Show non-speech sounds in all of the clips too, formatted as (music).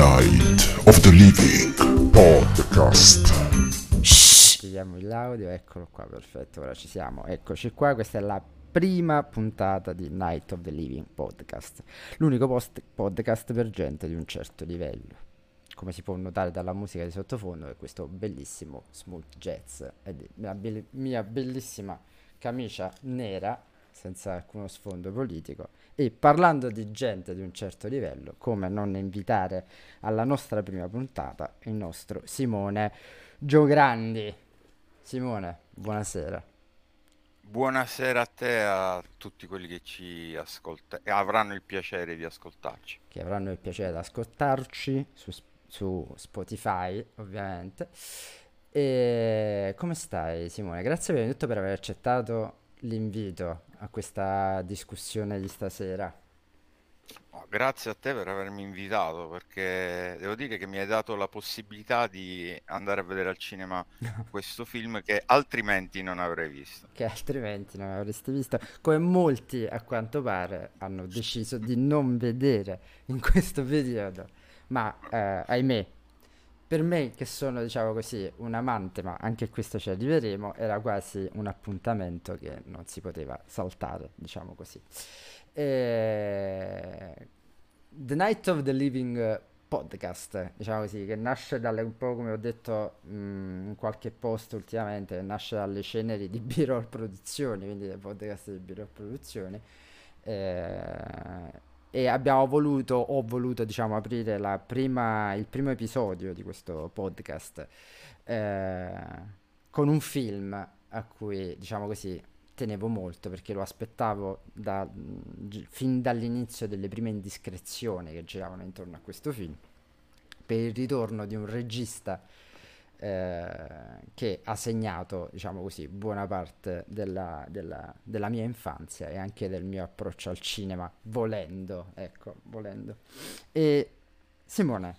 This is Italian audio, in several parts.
Night of the Living Podcast. Vediamo l'audio, eccolo qua, perfetto, ora ci siamo. Eccoci qua, questa è la prima puntata di Night of the Living Podcast, l'unico post- podcast per gente di un certo livello. Come si può notare dalla musica di sottofondo, è questo bellissimo smooth jazz ed la mia bellissima camicia nera senza alcuno sfondo politico. E parlando di gente di un certo livello, come non invitare alla nostra prima puntata il nostro Simone Giograndi. Simone, buonasera. Buonasera a te e a tutti quelli che ci ascoltano e avranno il piacere di ascoltarci. Che avranno il piacere di ascoltarci su, su Spotify, ovviamente. E come stai, Simone? Grazie prima di tutto per aver accettato l'invito a questa discussione di stasera. Grazie a te per avermi invitato perché devo dire che mi hai dato la possibilità di andare a vedere al cinema (laughs) questo film che altrimenti non avrei visto. Che altrimenti non avresti visto, come molti a quanto pare hanno deciso di non vedere in questo periodo. Ma eh, ahimè, per me che sono, diciamo così, un amante, ma anche questo ci arriveremo, era quasi un appuntamento che non si poteva saltare, diciamo così. E... The Night of the Living podcast, diciamo così, che nasce dalle, un po' come ho detto mh, in qualche post ultimamente, nasce dalle ceneri di B-Roll Produzioni, quindi del podcast di B-Roll Produzioni. Eh, e abbiamo voluto, ho voluto diciamo aprire prima, il primo episodio di questo podcast eh, con un film a cui diciamo così tenevo molto perché lo aspettavo da, fin dall'inizio delle prime indiscrezioni che giravano intorno a questo film per il ritorno di un regista eh, che ha segnato, diciamo così, buona parte della, della, della, mia infanzia e anche del mio approccio al cinema, volendo, ecco, volendo. E Simone,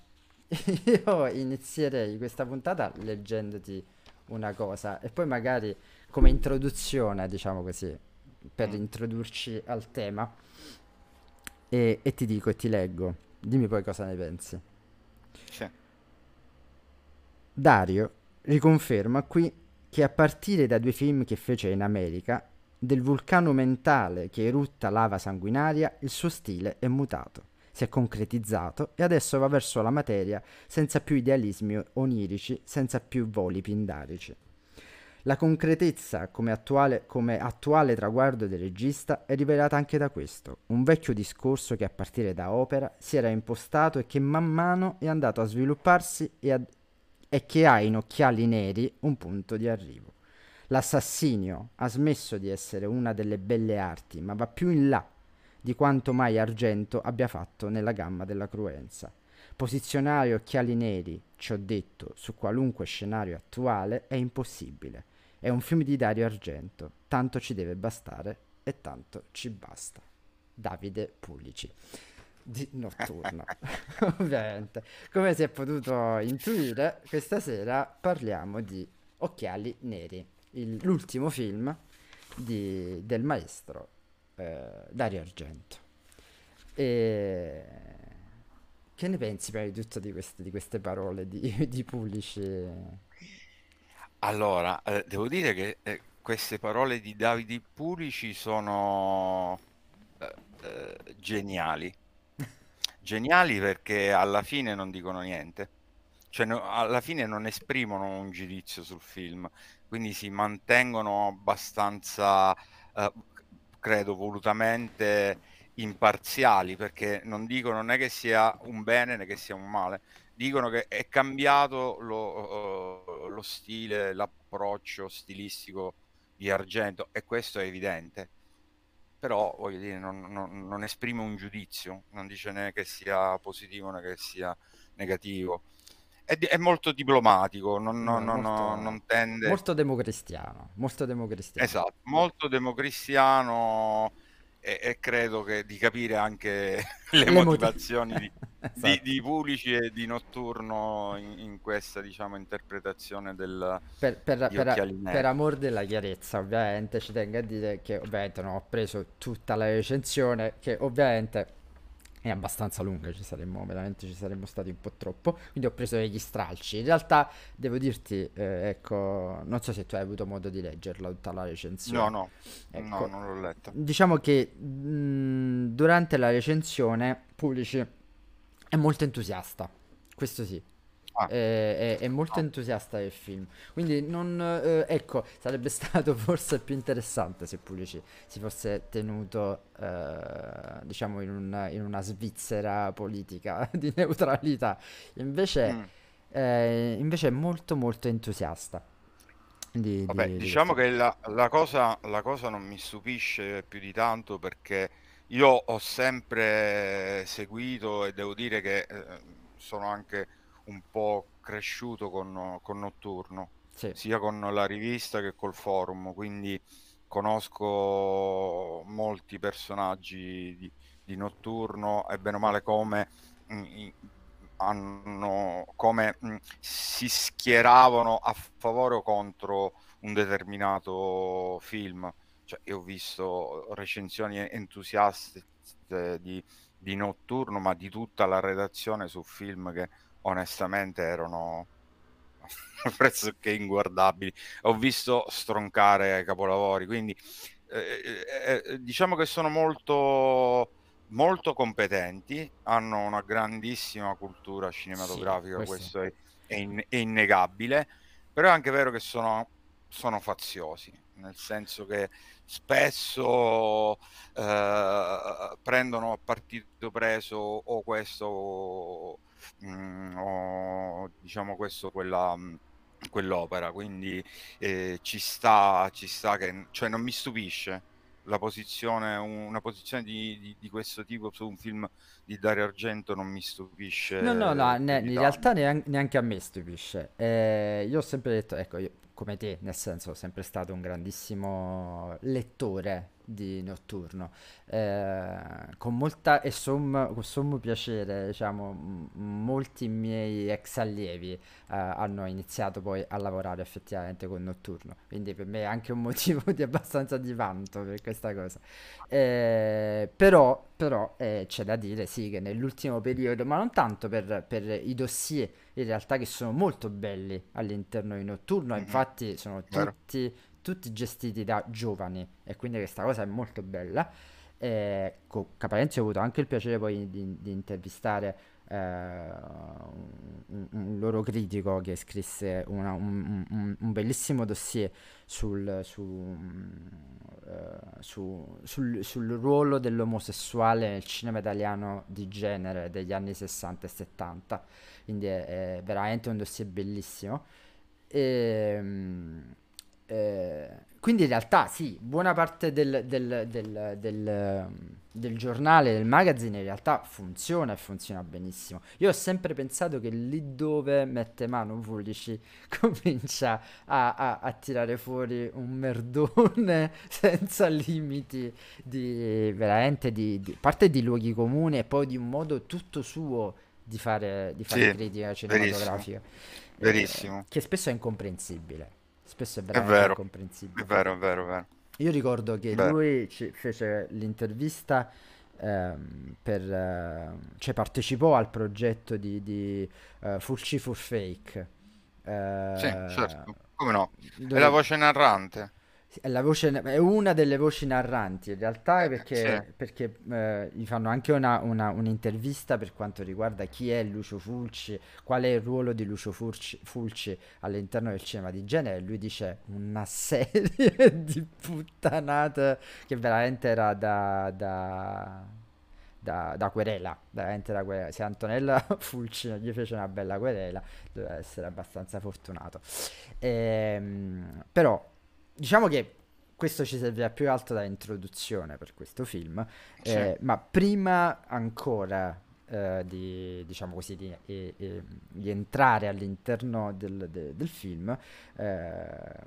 (laughs) io inizierei questa puntata leggendoti una cosa e poi magari come introduzione, diciamo così, per mm. introdurci al tema e, e ti dico e ti leggo, dimmi poi cosa ne pensi. Sì. Dario riconferma qui che a partire da due film che fece in America, del vulcano mentale che erutta lava sanguinaria, il suo stile è mutato, si è concretizzato e adesso va verso la materia senza più idealismi onirici, senza più voli pindarici. La concretezza come attuale, come attuale traguardo del regista è rivelata anche da questo, un vecchio discorso che a partire da opera si era impostato e che man mano è andato a svilupparsi e a, è che ha in occhiali neri un punto di arrivo. L'assassinio ha smesso di essere una delle belle arti, ma va più in là di quanto mai Argento abbia fatto nella gamma della cruenza. Posizionare occhiali neri, ci ho detto, su qualunque scenario attuale è impossibile. È un film di Dario Argento, tanto ci deve bastare e tanto ci basta. Davide Pulici di notturna. (laughs) Ovviamente, come si è potuto intuire, questa sera parliamo di Occhiali Neri, il, l'ultimo film di, del maestro eh, Dario Argento. E che ne pensi prima di tutto di queste, di queste parole di, di Pulici? Allora, eh, devo dire che eh, queste parole di Davide Pulici sono eh, eh, geniali geniali perché alla fine non dicono niente, cioè no, alla fine non esprimono un giudizio sul film, quindi si mantengono abbastanza, eh, credo, volutamente imparziali perché non dicono è che sia un bene né che sia un male, dicono che è cambiato lo, uh, lo stile, l'approccio stilistico di Argento e questo è evidente però voglio dire, non, non, non, esprime un giudizio, non dice né che sia positivo né che sia negativo. È, è molto diplomatico, non, no, molto, non, tende... Molto democristiano, molto democristiano. Esatto, molto democristiano e, e credo che di capire anche (laughs) le, le motivazioni di, (laughs) esatto. di, di, Pulici e di Notturno in, in questa diciamo interpretazione del per, per, per, per, amor della chiarezza ovviamente ci tengo a dire che ovviamente non ho preso tutta la recensione che ovviamente è abbastanza lunga, ci saremmo veramente ci saremmo stati un po' troppo, quindi ho preso degli stralci. In realtà devo dirti, eh, ecco, non so se tu hai avuto modo di leggerla tutta la recensione. No, no, Ecco, no, non l'ho letta. diciamo che mh, durante la recensione Pulici è molto entusiasta, questo sì. Ah, È, è- è molto ah, entusiasta del film, quindi non, eh, ecco, sarebbe (laughs) stato forse più interessante se Pulici si fosse tenuto, eh, diciamo, in una, in una Svizzera politica (laughs) di neutralità. Invece, mm. eh, invece è molto molto entusiasta di, Vabbè, di- di diciamo questo che la, la cosa, la cosa non mi stupisce più di tanto perché io ho sempre seguito e devo dire che eh, sono anche un po' cresciuto con, con Notturno, Sì, sia con la rivista che col forum, quindi conosco molti personaggi di, di Notturno e bene o male come, mm, i- hanno, come mm, si schieravano a favore o contro un determinato film. Cioè, io ho visto recensioni entusiaste di, di Notturno, ma di tutta la redazione su film che onestamente erano (laughs) pressoché inguardabili. Ho visto stroncare capolavori, quindi eh, eh, eh, diciamo che sono molto, molto competenti, hanno una grandissima cultura sì, cinematografica, questo. questo è, è in- è innegabile, però è anche vero che sono, sono faziosi, nel senso che spesso eh, prendono a partito preso o questo, mm, o diciamo questo, quella, quell'opera, quindi eh, ci sta, ci sta che, cioè non mi stupisce la posizione, una posizione di, di- di questo tipo su un film di Dario Argento non mi No, no, no, stupisce più ne- in realtà nean- neanche a me stupisce. Eh, io ho sempre detto, ecco, io, come te, nel senso, sono sempre stato un grandissimo lettore di Notturno, eh, con molta e sommo, con sommo piacere, diciamo, m- molti miei ex allievi, eh, hanno iniziato poi a lavorare effettivamente con Notturno, quindi per me è anche un (laughs) motivo di abbastanza di vanto per questa cosa. Eh, però, però eh, c'è da dire sì che nell'ultimo periodo, ma non tanto per, per i dossier in realtà che sono molto belli all'interno di Notturno, Mhm, infatti sono tutti, tutti gestiti da giovani e quindi questa cosa è molto bella. Eh, con Caparenzi ho avuto anche il piacere poi di, di intervistare eh, un, un loro critico che scrisse una- un, un- bellissimo dossier sul, su, eh, su- sul- sul ruolo dell'omosessuale nel cinema italiano di genere degli anni 60 e 70. Quindi è, è veramente un dossier bellissimo. E, eh, quindi in realtà sì, buona parte del, del- del- del, del giornale, del magazine in realtà funziona e funziona benissimo. Io ho sempre pensato che lì dove mette mano Vulici (laughs) comincia a, a- a tirare fuori un merdone (laughs) senza limiti di veramente di, di- parte di luoghi comuni e poi di un modo tutto suo di fare, di fare Sì, critica verissimo, cinematografica, eh, verissimo. che spesso è incomprensibile. Spesso è È veramente vero, è incomprensibile. vero, è vero, è vero. Io ricordo che Vero. lui fece l'intervista ehm, per, eh, cioè partecipò al progetto di, di eh, Fulci for Fake, Sì, eh, certo, come no? È la dove voce narrante. È, la voce, è una delle voci narranti in realtà Eh, sì, perché, perché eh, gli fanno anche una, una- un'intervista per quanto riguarda chi è Lucio Fulci, qual è il ruolo di Lucio Fulci, Fulci all'interno del cinema di genere. E lui dice una (laughs) serie di puttanate che veramente era da, da, da, da querela, veramente da querela. Se Antonella (laughs) Fulci non gli fece una bella querela, doveva essere abbastanza fortunato. Ehm, però diciamo che questo ci serviva più che altro da introduzione per questo film, sì. eh, ma prima ancora eh, di, diciamo così, di, e- e- di entrare all'interno del, de- del film, eh,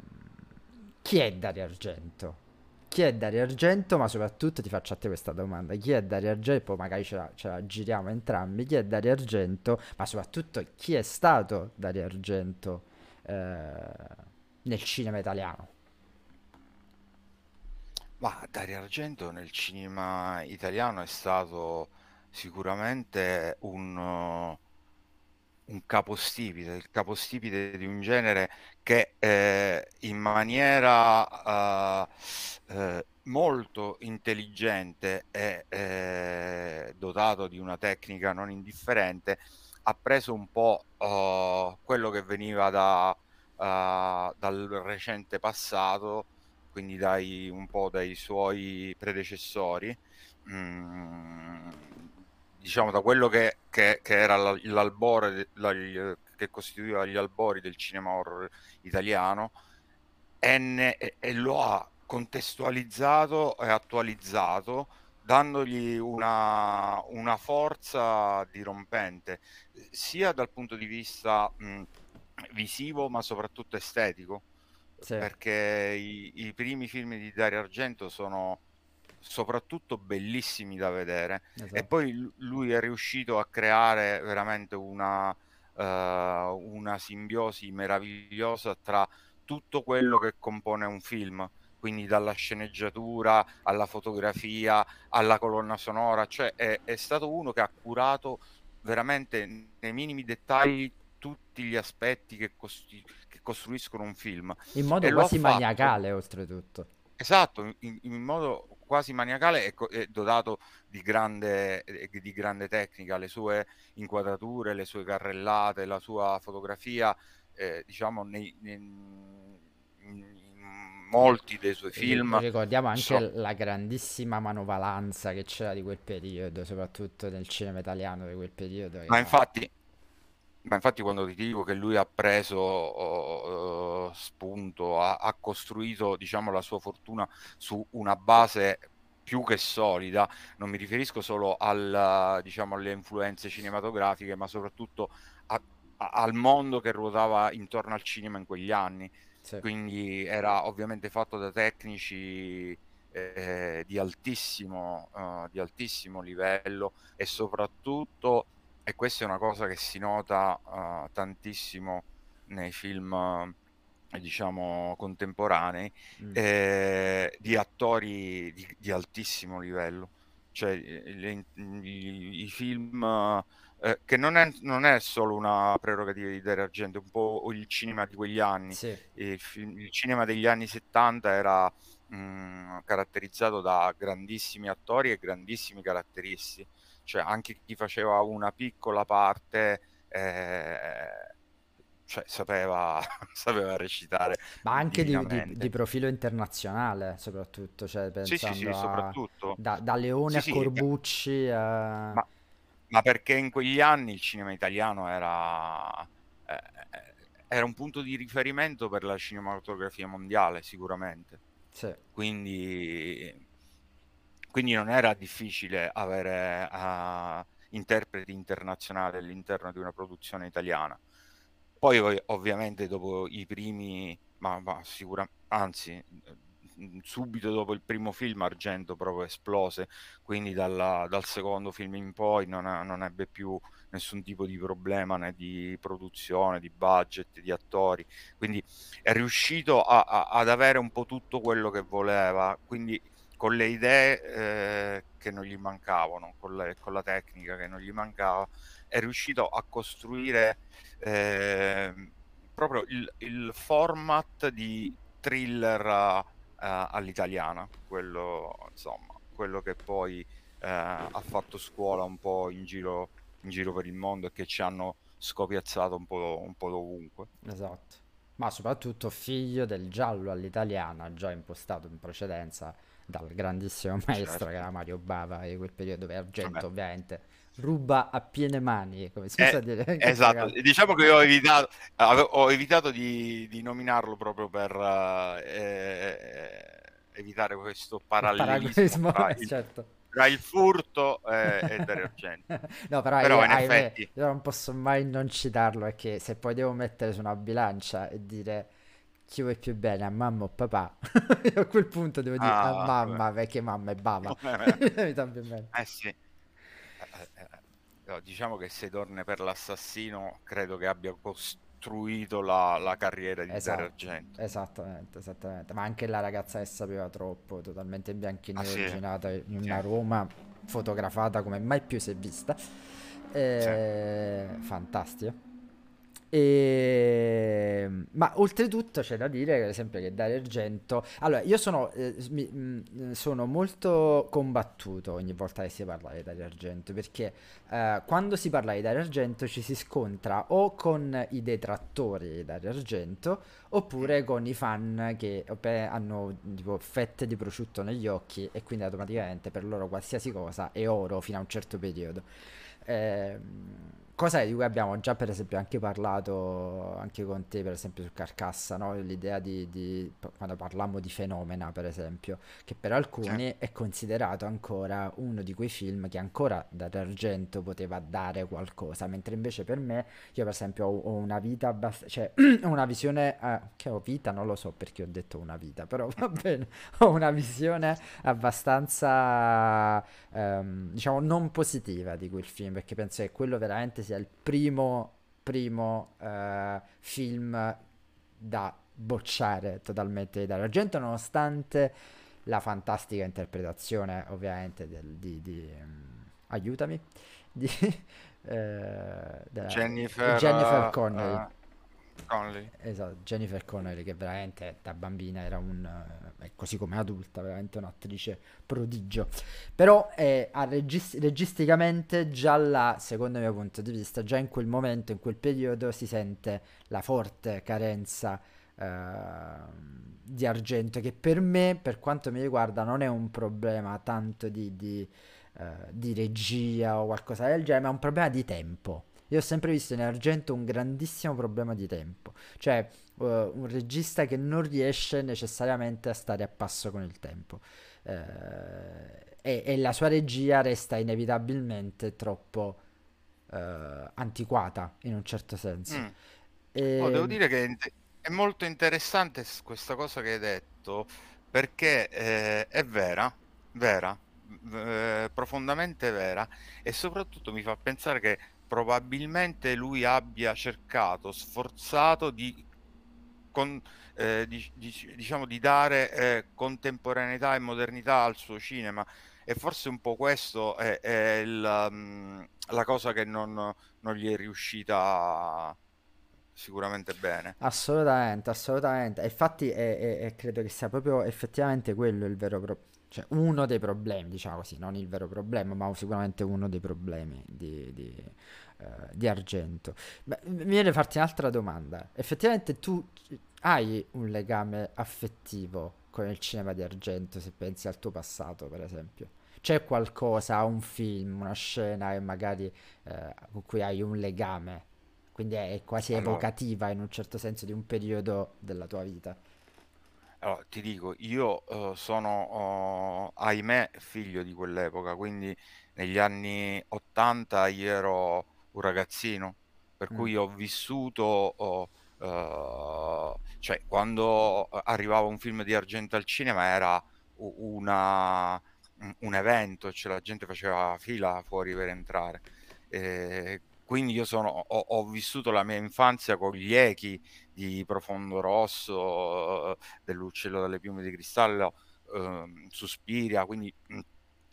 chi è Dario Argento? Chi è Dario Argento? Ma soprattutto ti faccio a te questa domanda: chi è Dario Argento? Poi magari ce la, ce la giriamo entrambi. Chi è Dario Argento? Ma soprattutto chi è stato Dario Argento eh, nel cinema italiano? Ma Dario Argento nel cinema italiano è stato sicuramente un, uh, un capostipite, il capostipite di un genere che eh, in maniera uh, eh, molto intelligente e eh, dotato di una tecnica non indifferente ha preso un po' uh, quello che veniva da, uh, dal recente passato, quindi dai, un po' dai suoi predecessori, mm, diciamo da quello che, che, che era l'albore, la, che costituiva gli albori del cinema horror italiano, e, ne, e, lo ha contestualizzato e attualizzato dandogli una, una forza dirompente, sia dal punto di vista mh, visivo ma soprattutto estetico, sì. perché i, i, primi film di Dario Argento sono soprattutto bellissimi da vedere esatto. e poi lui è riuscito a creare veramente una, uh, una simbiosi meravigliosa tra tutto quello che compone un film quindi dalla sceneggiatura alla fotografia alla colonna sonora, cioè è, è stato uno che ha curato veramente nei minimi dettagli tutti gli aspetti che, costi- che costruiscono un film. In modo quasi maniacale, oltretutto. Esatto, in, in modo quasi maniacale e, e dotato di grande, di grande, tecnica, le sue inquadrature, le sue carrellate, la sua fotografia, eh, diciamo, nei, nei, molti dei suoi film. Ricordiamo anche so... la grandissima manovalanza che c'era di quel periodo, soprattutto nel cinema italiano di quel periodo. Ma infatti, ma infatti quando ti dico che lui ha preso uh, spunto, ha, ha, costruito diciamo, la sua fortuna su una base più che solida, non mi riferisco solo al, diciamo, alle influenze cinematografiche, ma soprattutto a, a, al mondo che ruotava intorno al cinema in quegli anni sì. quindi era ovviamente fatto da tecnici eh, di, altissimo, uh, di altissimo livello e soprattutto, e questa è una cosa che si nota uh, tantissimo nei film eh, diciamo contemporanei mm. eh, di attori di, di, altissimo livello cioè le, i, i, film eh, che non è, non è, solo una prerogativa di Dario Argento, un po' il cinema di quegli anni. Sì. Il, il, cinema degli anni 70 era mh, mm, caratterizzato da grandissimi attori e grandissimi caratteristi, cioè anche chi faceva una piccola parte eh, cioè, sapeva, (laughs) sapeva, recitare. Ma anche di, di, di, profilo internazionale, soprattutto. Cioè, sì, sì, sì, soprattutto. Da, da Leone sì, a Corbucci. A... Ma, ma perché in quegli anni il cinema italiano era, eh, era un punto di riferimento per la cinematografia mondiale, sicuramente. Sì. Quindi, quindi non era difficile avere uh, interpreti internazionali all'interno di una produzione italiana. Poi ovviamente dopo i primi, ma, ma sicuramente, anzi subito dopo il primo film Argento proprio esplose, quindi dalla, dal secondo film in poi non, non, ebbe più nessun tipo di problema né di produzione, di budget, di attori, quindi è riuscito a, a, ad avere un po' tutto quello che voleva, quindi con le idee eh, che non gli mancavano, con, le, con, la tecnica che non gli mancava, è riuscito a costruire eh, proprio il, il format di thriller uh, all'italiana, quello, insomma, quello che poi uh, ha fatto scuola un po' in giro, in giro per il mondo e che ci hanno scopiazzato un po', un po' dovunque. Esatto, ma soprattutto figlio del giallo all'italiana, già impostato in precedenza dal grandissimo maestro certo. che era Mario Bava di quel periodo per Argento Vabbè. ovviamente ruba a piene mani, come si eh, dire. Esatto, diciamo che ho evitato, ho evitato di, di nominarlo proprio per uh, eh, evitare questo parallelismo tra, il, (laughs) certo. tra il furto e, e Dario Argento. (laughs) no, però, però io, in effetti... io non posso mai non citarlo, perché se poi devo mettere su una bilancia e dire chi vuoi più bene a mamma o papà (laughs) a quel punto devo dire ah, a mamma beh. perché mamma è bava (laughs) eh sì no, diciamo che se torna per l'assassino credo che abbia costruito la, la carriera di esatto, Argento. Esattamente, esattamente. Ma anche la ragazza che sapeva troppo, totalmente in bianco e nero, ah, sì. in una Roma fotografata come mai più si è vista. Eh, Fantastica. E... Ehm, ma oltretutto c'è da dire, per esempio, che Dario Argento... Allora, io sono, eh, mi, mh, sono molto combattuto ogni volta che si parla di Dario Argento, perché eh, quando si parla di Dario Argento ci si scontra o con i detrattori di Dario Argento, oppure con i fan che hanno tipo, fette di prosciutto negli occhi e quindi automaticamente per loro qualsiasi cosa è oro fino a un certo periodo. Eh, cosa di cui abbiamo già per esempio anche parlato anche con te per esempio su Carcassa no? l'idea di, di, quando parlammo di Fenomena per esempio che per alcuni sì. è considerato ancora uno di quei film che ancora dall'argento poteva dare qualcosa mentre invece per me io per esempio ho, ho una vita abbastanza cioè (clears throat) una visione eh, che ho vita non lo so perché ho detto una vita però va (laughs) bene ho una visione abbastanza ehm, diciamo non positiva di quel film perché penso che quello veramente sia il primo, primo uh, film da bocciare totalmente dall'argento, nonostante la fantastica interpretazione, ovviamente, del, di, di um, aiutami, di, (laughs) uh, Jennifer, Jennifer Connelly. Uh, Connelly. Esatto, Jennifer Connelly che veramente da bambina era un, eh, così come adulta, veramente un'attrice prodigio. Però eh, regist- registicamente già là, secondo il mio punto di vista, già in quel momento, in quel periodo si sente la forte carenza eh, di argento che per me, per quanto mi riguarda, non è un problema tanto di, di, eh, di regia o qualcosa del genere, ma è un problema di tempo io ho sempre visto in Argento un grandissimo problema di tempo, cioè uh, un regista che non riesce necessariamente a stare a passo con il tempo. Uh, e, e, la sua regia resta inevitabilmente troppo uh, antiquata in un certo senso. Mm. E... Oh, devo dire che è molto interessante questa cosa che hai detto perché eh, è vera, vera, eh, profondamente vera e soprattutto mi fa pensare che probabilmente lui abbia cercato, sforzato di, con, eh, di, di, diciamo, di dare eh, contemporaneità e modernità al suo cinema e forse un po' questo è, è il, um, la cosa che non, non, gli è riuscita sicuramente bene. Assolutamente, assolutamente. Infatti è, è, è, credo che sia proprio effettivamente quello il vero problema. Cioè, uno dei problemi, diciamo così, non il vero problema, ma sicuramente uno dei problemi di, di, di Argento. Beh, mi viene a farti un'altra domanda. Effettivamente tu hai un legame affettivo con il cinema di Argento, se pensi al tuo passato, per esempio? C'è qualcosa, un film, una scena che magari eh, con cui hai un legame? Quindi è quasi allora, evocativa in un certo senso di un periodo della tua vita. Allora, ti dico, io uh, sono, uh, ahimè, figlio di quell'epoca, quindi negli anni 80 io ero un ragazzino, per mm. cui ho vissuto, uh, cioè quando arrivava un film di argento al cinema era una, un evento, cioè la gente faceva fila fuori per entrare. E quindi io sono, ho, ho, vissuto la mia infanzia con gli echi di Profondo Rosso, dell'Uccello dalle piume di cristallo, eh, Suspiria, quindi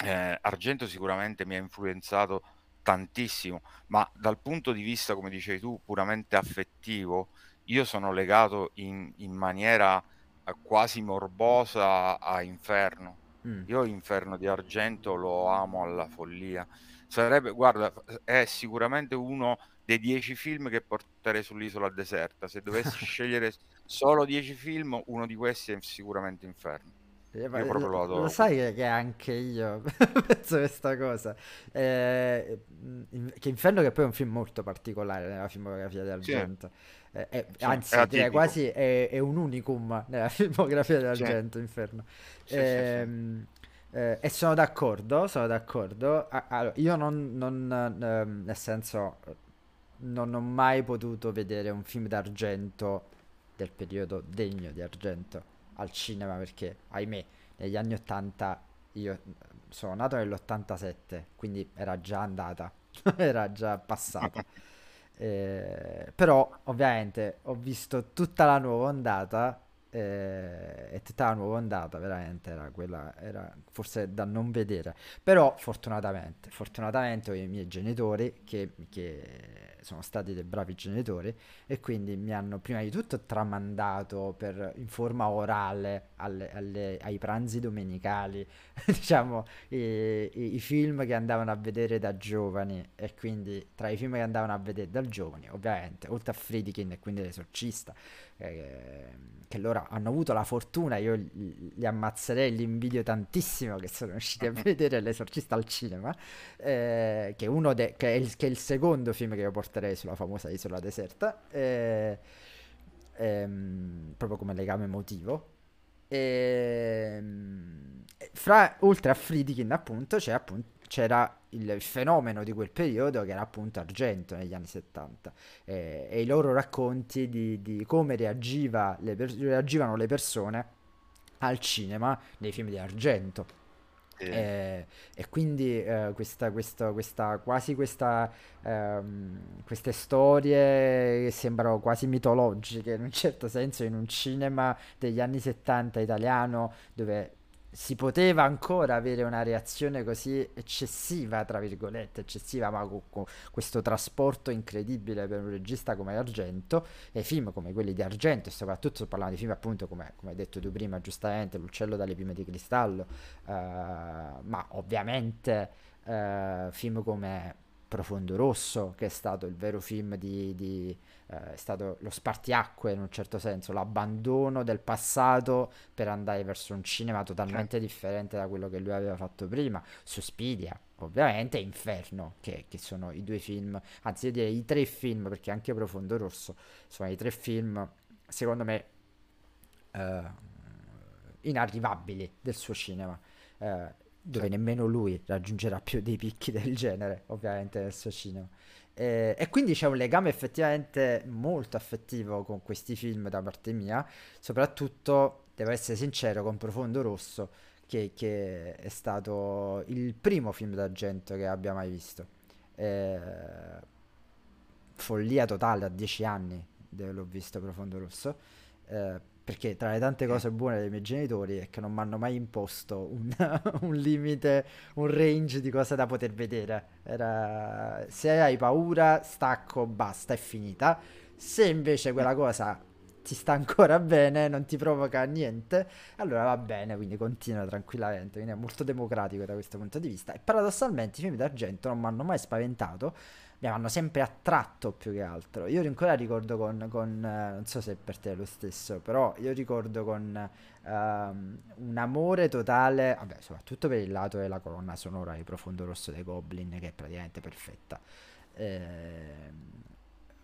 eh, Argento sicuramente mi ha influenzato tantissimo, ma dal punto di vista, come dicevi tu, puramente affettivo, io sono legato in, in maniera eh, quasi morbosa a Inferno. Mm. Io Inferno di Argento lo amo alla follia sarebbe, guarda, è sicuramente uno dei dieci film che porterei sull'isola deserta. Se dovessi (laughs) scegliere solo dieci film, uno di questi è sicuramente Inferno. Eh, io proprio lo adoro. Lo sai che, che anche io (laughs) penso questa cosa. Eh, che Inferno che poi è un film molto particolare nella filmografia di Argento. Sì. Eh, è, sì, anzi, è direi quasi è, è, un unicum nella (laughs) filmografia di Argento, sì. Inferno. Eh, eh, e sono d'accordo, sono d'accordo. Allora, io non, non eh, nel senso, non ho mai potuto vedere un film d'argento del periodo degno di argento al cinema perché, ahimè, negli anni 80 io sono nato nell'87, quindi era già andata, (laughs) era già passata. (laughs) Eh, però ovviamente ho visto tutta la nuova ondata eh, tutta la nuova ondata, veramente era quella, era forse da non vedere. Però fortunatamente, fortunatamente ho i miei genitori che, che sono stati dei bravi genitori e quindi mi hanno prima di tutto tramandato per, in forma orale alle, alle, ai pranzi domenicali, (laughs) diciamo, i, i, i, film che andavano a vedere da giovani e quindi tra i film che andavano a vedere da giovani, ovviamente, oltre a Friedkin e quindi l'esorcista, che loro hanno avuto la fortuna, io li, ammazzerei, li invidio tantissimo che sono riusciti a vedere l'esorcista al cinema, eh, che, de- che, è il, che, è il, secondo film che io porterei sulla famosa isola deserta, eh, ehm, proprio come legame emotivo. E, ehm, fra, oltre a Friedkin appunto c'è appunto c'era il fenomeno di quel periodo che era appunto Argento negli anni 70 eh, e i loro racconti di, di come reagiva le per- reagivano le persone al cinema nei film di Argento. Eh, e quindi eh, questa, questa, questa, quasi questa, ehm, queste storie che sembrano quasi mitologiche in un certo senso in un cinema degli anni 70 italiano dove si poteva ancora avere una reazione così eccessiva, tra virgolette, eccessiva, ma con, con, questo trasporto incredibile per un regista come Argento, e film come quelli di Argento, e soprattutto sto parlando di film appunto come, come hai detto tu prima, giustamente, L'uccello dalle piume di cristallo, uh, ma ovviamente uh, film come Profondo Rosso, che è stato il vero film di, di eh, è stato lo spartiacque in un certo senso, l'abbandono del passato per andare verso un cinema totalmente certo. differente da quello che lui aveva fatto prima. Suspidia, ovviamente, e Inferno, che, che, sono i due film, anzi io direi i tre film, perché anche Profondo Rosso sono i tre film, secondo me, eh, inarrivabili del suo cinema. Eh, dove certo. nemmeno lui raggiungerà più dei picchi del genere, ovviamente, nel suo cinema. Eh, e quindi c'è un legame effettivamente molto affettivo con questi film da parte mia, soprattutto, devo essere sincero, con Profondo Rosso, che, che è stato il primo film d'argento che abbia mai visto. Eh, follia totale a dieci anni l'ho visto Profondo Rosso. Eh, perché tra le tante cose buone dei miei genitori è che non mi hanno mai imposto un, (laughs) un, limite, un range di cose da poter vedere. Era, se hai paura, stacco, basta, è finita. Se invece quella cosa ti sta ancora bene, non ti provoca niente, allora va bene, quindi continua tranquillamente. Quindi è molto democratico da questo punto di vista. E paradossalmente i film d'argento non mi hanno mai spaventato mi hanno sempre attratto più che altro. Io ancora ricordo con, con eh, non so se per te è lo stesso, però io ricordo con uh, un amore totale, vabbè, soprattutto per il lato della colonna sonora di Profondo Rosso dei Goblin, che è praticamente perfetta. Eh,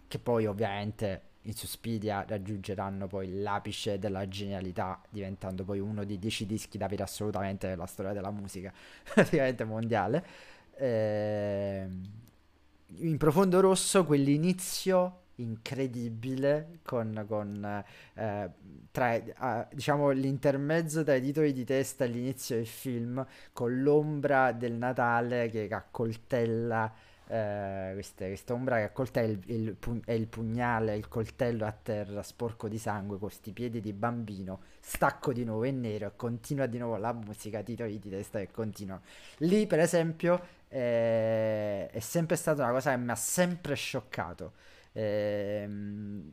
che poi ovviamente in Suspidia raggiungeranno poi l'apice della genialità, diventando poi uno dei dieci dischi da avere assolutamente nella storia della musica, (laughs) praticamente mondiale. Eh, in profondo rosso quell'inizio incredibile con, con eh, tra, eh, diciamo l'intermezzo tra i titoli di testa e l'inizio del film con l'ombra del Natale che accoltella eh, questa ombra che accoltella il, il, il, il, pugnale il coltello a terra sporco di sangue con questi piedi di bambino stacco di nuovo in nero e continua di nuovo la musica titoli di testa che continua lì per esempio eh, è sempre stata una cosa che mi ha sempre scioccato, eh,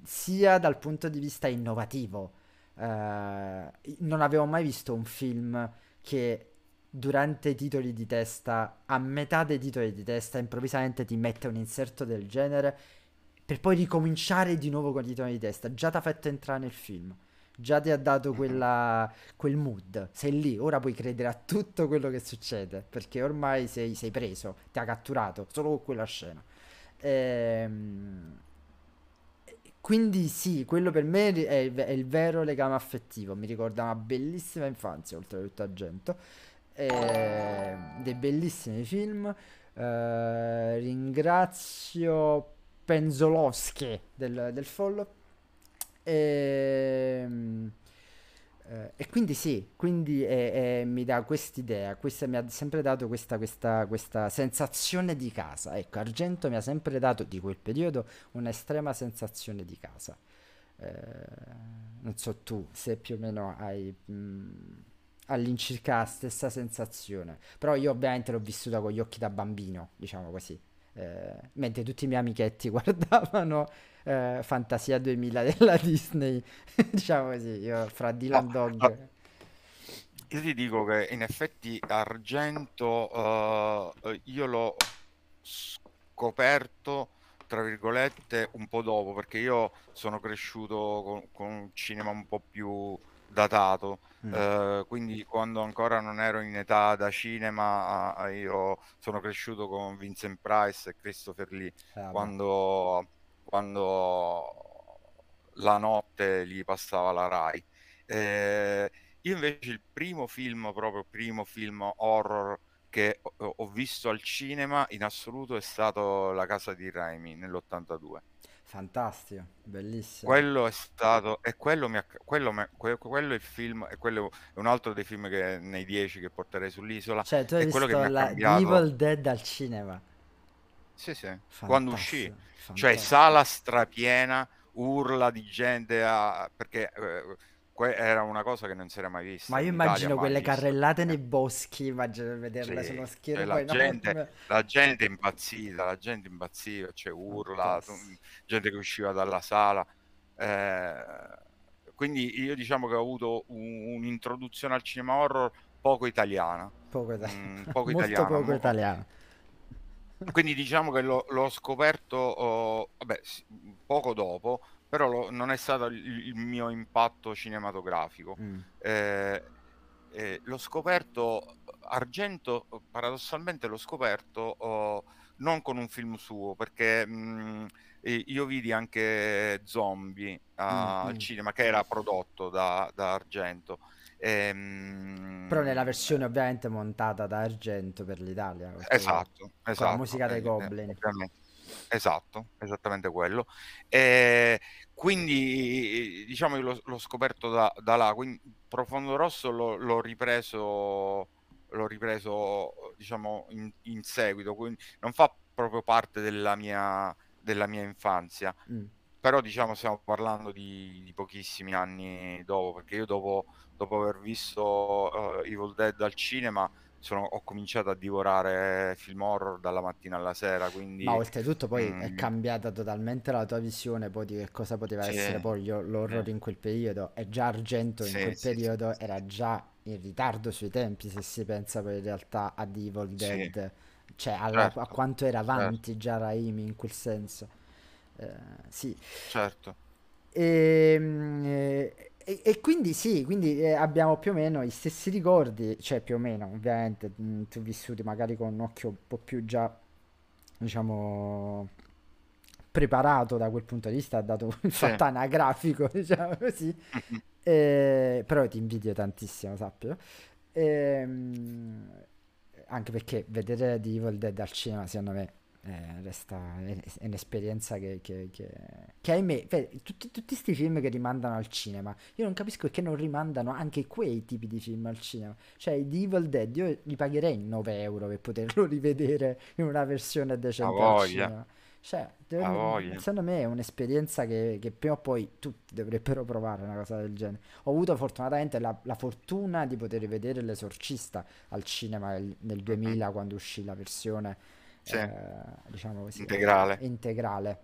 sia dal punto di vista innovativo. Eh, non avevo mai visto un film che durante i titoli di testa, a metà dei titoli di testa, improvvisamente ti mette un inserto del genere per poi ricominciare di nuovo con i titoli di testa. Già ti ha fatto entrare nel film già ti ha dato quella, quel mood. Sei lì, ora puoi credere a tutto quello che succede, perché ormai sei, sei preso, ti ha catturato solo con quella scena. Ehm, quindi sì, quello per me è il, è il, vero legame affettivo, mi ricorda una bellissima infanzia, oltretutto Argento, eh, dei bellissimi film. Eh, ringrazio Penzolowski del, del follow e, ehm, eh, e quindi sì, quindi è, è, mi dà quest'idea, questa, mi ha sempre dato questa, questa, questa, sensazione di casa. Ecco, Argento mi ha sempre dato di quel periodo un'estrema sensazione di casa. non so tu se più o meno hai mh, all'incirca la stessa sensazione, però io ovviamente l'ho vissuta con gli occhi da bambino, diciamo così, eh, mentre tutti i miei amichetti (laughs) guardavano eh, Fantasia 2000 della (laughs) Disney, diciamo così, io fra Dylan Dog... Io ti dico che in effetti Argento uh, io l'ho scoperto tra virgolette un po' dopo perché io sono cresciuto con, con un cinema un po' più datato. Mm. uh, quindi quando ancora non ero in età da cinema uh, io sono cresciuto con Vincent Price e Christopher Lee. Ah, quando, quando la notte gli passava la Rai eh, io invece il primo film proprio primo film horror che ho visto al cinema in assoluto è stato La casa di Raimi nell'82. Fantastico, bellissimo. Quello è stato, e quello, mi ha, quello, me, quello è il film, e quello è un altro dei film che nei dieci che porterei sull'isola. Cioè, tu hai visto la cambiato... Evil Dead al cinema? Sì, sì, fantastico, quando uscì. Fantastico. Cioè, sala strapiena, urla di gente, a, perché... Eh, Que- era una cosa che non si era mai vista. Ma io immagino quelle carrellate nei boschi, immagino vederle sì, sullo schermo. Cioè la, gente, la gente impazzita, la gente impazziva, cioè urla, tu, gente che usciva dalla sala. Eh, quindi io diciamo che ho avuto un, un'introduzione al cinema horror poco italiana. Poco, itali- mm, (laughs) poco italiana. poco italiana. Quindi diciamo che l'ho, l'ho scoperto oh, vabbè, poco dopo però lo, non è stato il, il, mio impatto cinematografico. Mm. Eh, eh, l'ho scoperto, Argento, paradossalmente l'ho scoperto oh, non con un film suo, perché mh, mm, io vidi anche Zombie a, mm, al mm. cinema, che era prodotto da, da Argento. Ehm... Però nella versione ovviamente montata da Argento per l'Italia. Esatto, esatto. Con la musica dei eh, Goblin. Ovviamente. Esatto, esattamente quello. E quindi diciamo che l'ho, l'ho scoperto da, da, là, quindi Profondo Rosso l'ho, l'ho ripreso, l'ho ripreso diciamo in, in, seguito, quindi non fa proprio parte della mia, della mia infanzia. Mm. Però diciamo stiamo parlando di, di, pochissimi anni dopo, perché io dopo, dopo aver visto uh, Evil Dead al cinema sono, ho cominciato a divorare film horror dalla mattina alla sera. Quindi, Ma oltretutto poi mm, è cambiata totalmente la tua visione poi di che cosa poteva sì, essere poi l'horror sì. in quel periodo. E già Argento sì, in quel periodo era già in ritardo sui tempi se si pensa poi in realtà a Evil Dead. Cioè alla, certo, a quanto era avanti certo. già Raimi in quel senso. Eh, sì. Certo. E, ehm, eh, e, e, quindi sì, quindi eh, abbiamo più o meno gli stessi ricordi, cioè più o meno, ovviamente, mh, tu vissuti magari con un occhio un po' più già, diciamo, preparato da quel punto di vista, dato il sì. fatto anagrafico, (laughs) diciamo così. eh, però ti invidio tantissimo, sappio. Eh, anche perché vedere The Evil Dead al cinema, secondo me, eh, resta, è, è, un'esperienza che, che, che, che ahimè, vedi, tutti questi film che rimandano al cinema, io non capisco perché non rimandano anche quei tipi di film al cinema. Cioè, The Evil Dead, io li pagherei 9 euro per poterlo (laughs) rivedere in una versione decente al cinema. Cioè, deve, secondo me è un'esperienza che, che, prima o poi tutti dovrebbero provare una cosa del genere. Ho avuto fortunatamente la, la fortuna di poter vedere L'Esorcista al cinema nel 2000 quando uscì la versione sì. eh, diciamo così, integrale, integrale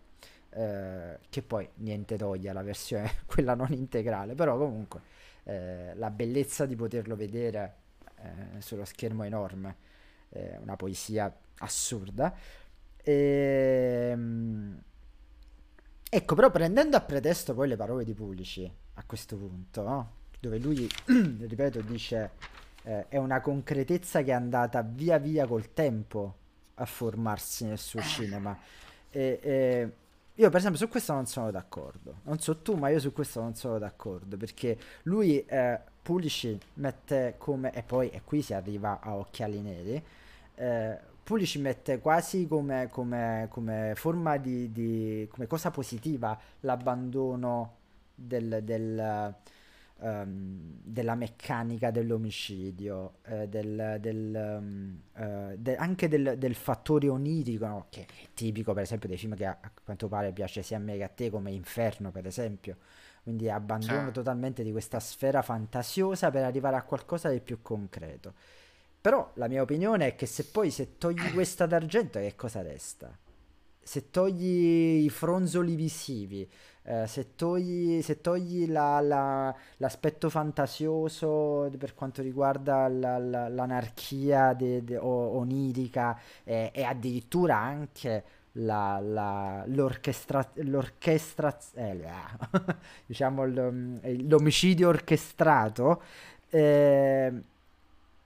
eh, che poi niente toglie la versione (laughs) quella non integrale, però comunque eh, la bellezza di poterlo vedere eh, sullo schermo enorme, una poesia assurda. E, ehm, ecco, però prendendo a pretesto poi le parole di Pulici a questo punto, no? dove lui, (clears throat) ripeto, dice eh, è una concretezza che è andata via via col tempo a formarsi nel suo cinema. E, e, io per esempio su questo non sono d'accordo. Non so tu, ma io su questo non sono d'accordo perché lui eh, Pulici mette come e poi e qui si arriva a occhiali neri. Eh, Pulici mette quasi come, come, come forma di, di, come cosa positiva l'abbandono del, del ehm, della meccanica dell'omicidio, eh, del, del, ehm, eh, de- anche del, del fattore onirico, no? che è tipico per esempio dei film che a, a quanto pare piace sia a me che a te, come Inferno per esempio. Quindi abbandono Sì. totalmente di questa sfera fantasiosa per arrivare a qualcosa di più concreto. Però la mia opinione è che se poi se togli (coughs) questa d'argento, che cosa resta? Se togli i fronzoli visivi, eh, se togli, se togli la- la- l'aspetto fantasioso per quanto riguarda la- la- l'anarchia de- de- onirica e, e addirittura anche la, la- l'orchestra, l'orchestra, eh, la- (laughs) diciamo l- l'omicidio orchestrato, eh,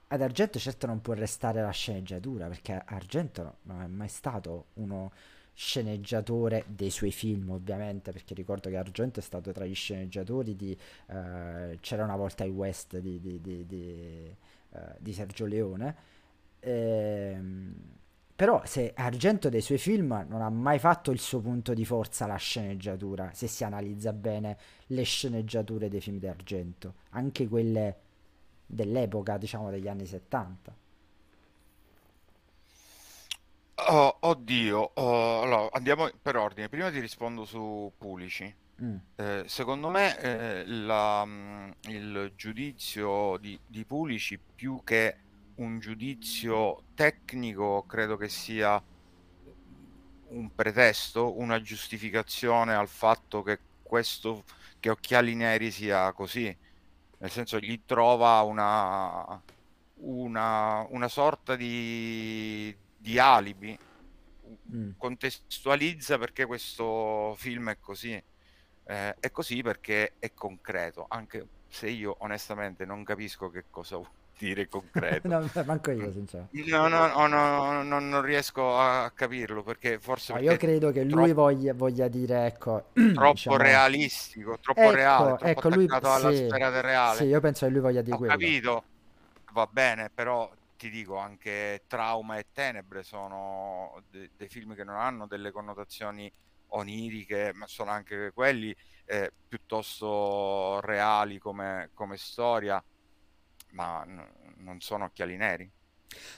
ad Argento certo non può restare la sceneggiatura, perché Argento non è mai stato uno sceneggiatore dei suoi film, ovviamente, perché ricordo che Argento è stato tra gli sceneggiatori di eh, C'era una volta il West di, di- di- eh, di Sergio Leone. Ehm, però se Argento dei suoi film non ha mai fatto il suo punto di forza la sceneggiatura, se si analizza bene le sceneggiature dei film di Argento, anche quelle dell'epoca, diciamo, degli anni 70. Oh, oddio, oh, allora andiamo per ordine. Prima ti rispondo su Pulici. Mm, Eh, secondo me eh, la, mm, il giudizio di, di Pulici più che un giudizio tecnico credo che sia un pretesto, una giustificazione al fatto che questo che Occhiali Neri sia così, nel senso gli trova una, una, una sorta di, di alibi, mm. contestualizza perché questo film è così. Eh, è così perché è concreto, anche se io onestamente non capisco che cosa vuol dire concreto. (laughs) No, manco io, sinceramente. No, no, no, no, no, non riesco a capirlo perché forse No, io perché credo che è lui troppo, voglia, voglia dire, ecco, (clears throat) troppo diciamo, realistico, troppo reale, ecco, troppo ecco, lui, alla sì, sfera del sì, reale. io penso che lui voglia dire Ho quello. capito, va bene, però ti dico anche Trauma e Tenebre sono de- dei film che non hanno delle connotazioni oniriche, ma sono anche quelli eh, piuttosto reali come, come storia, ma n- non sono occhiali neri.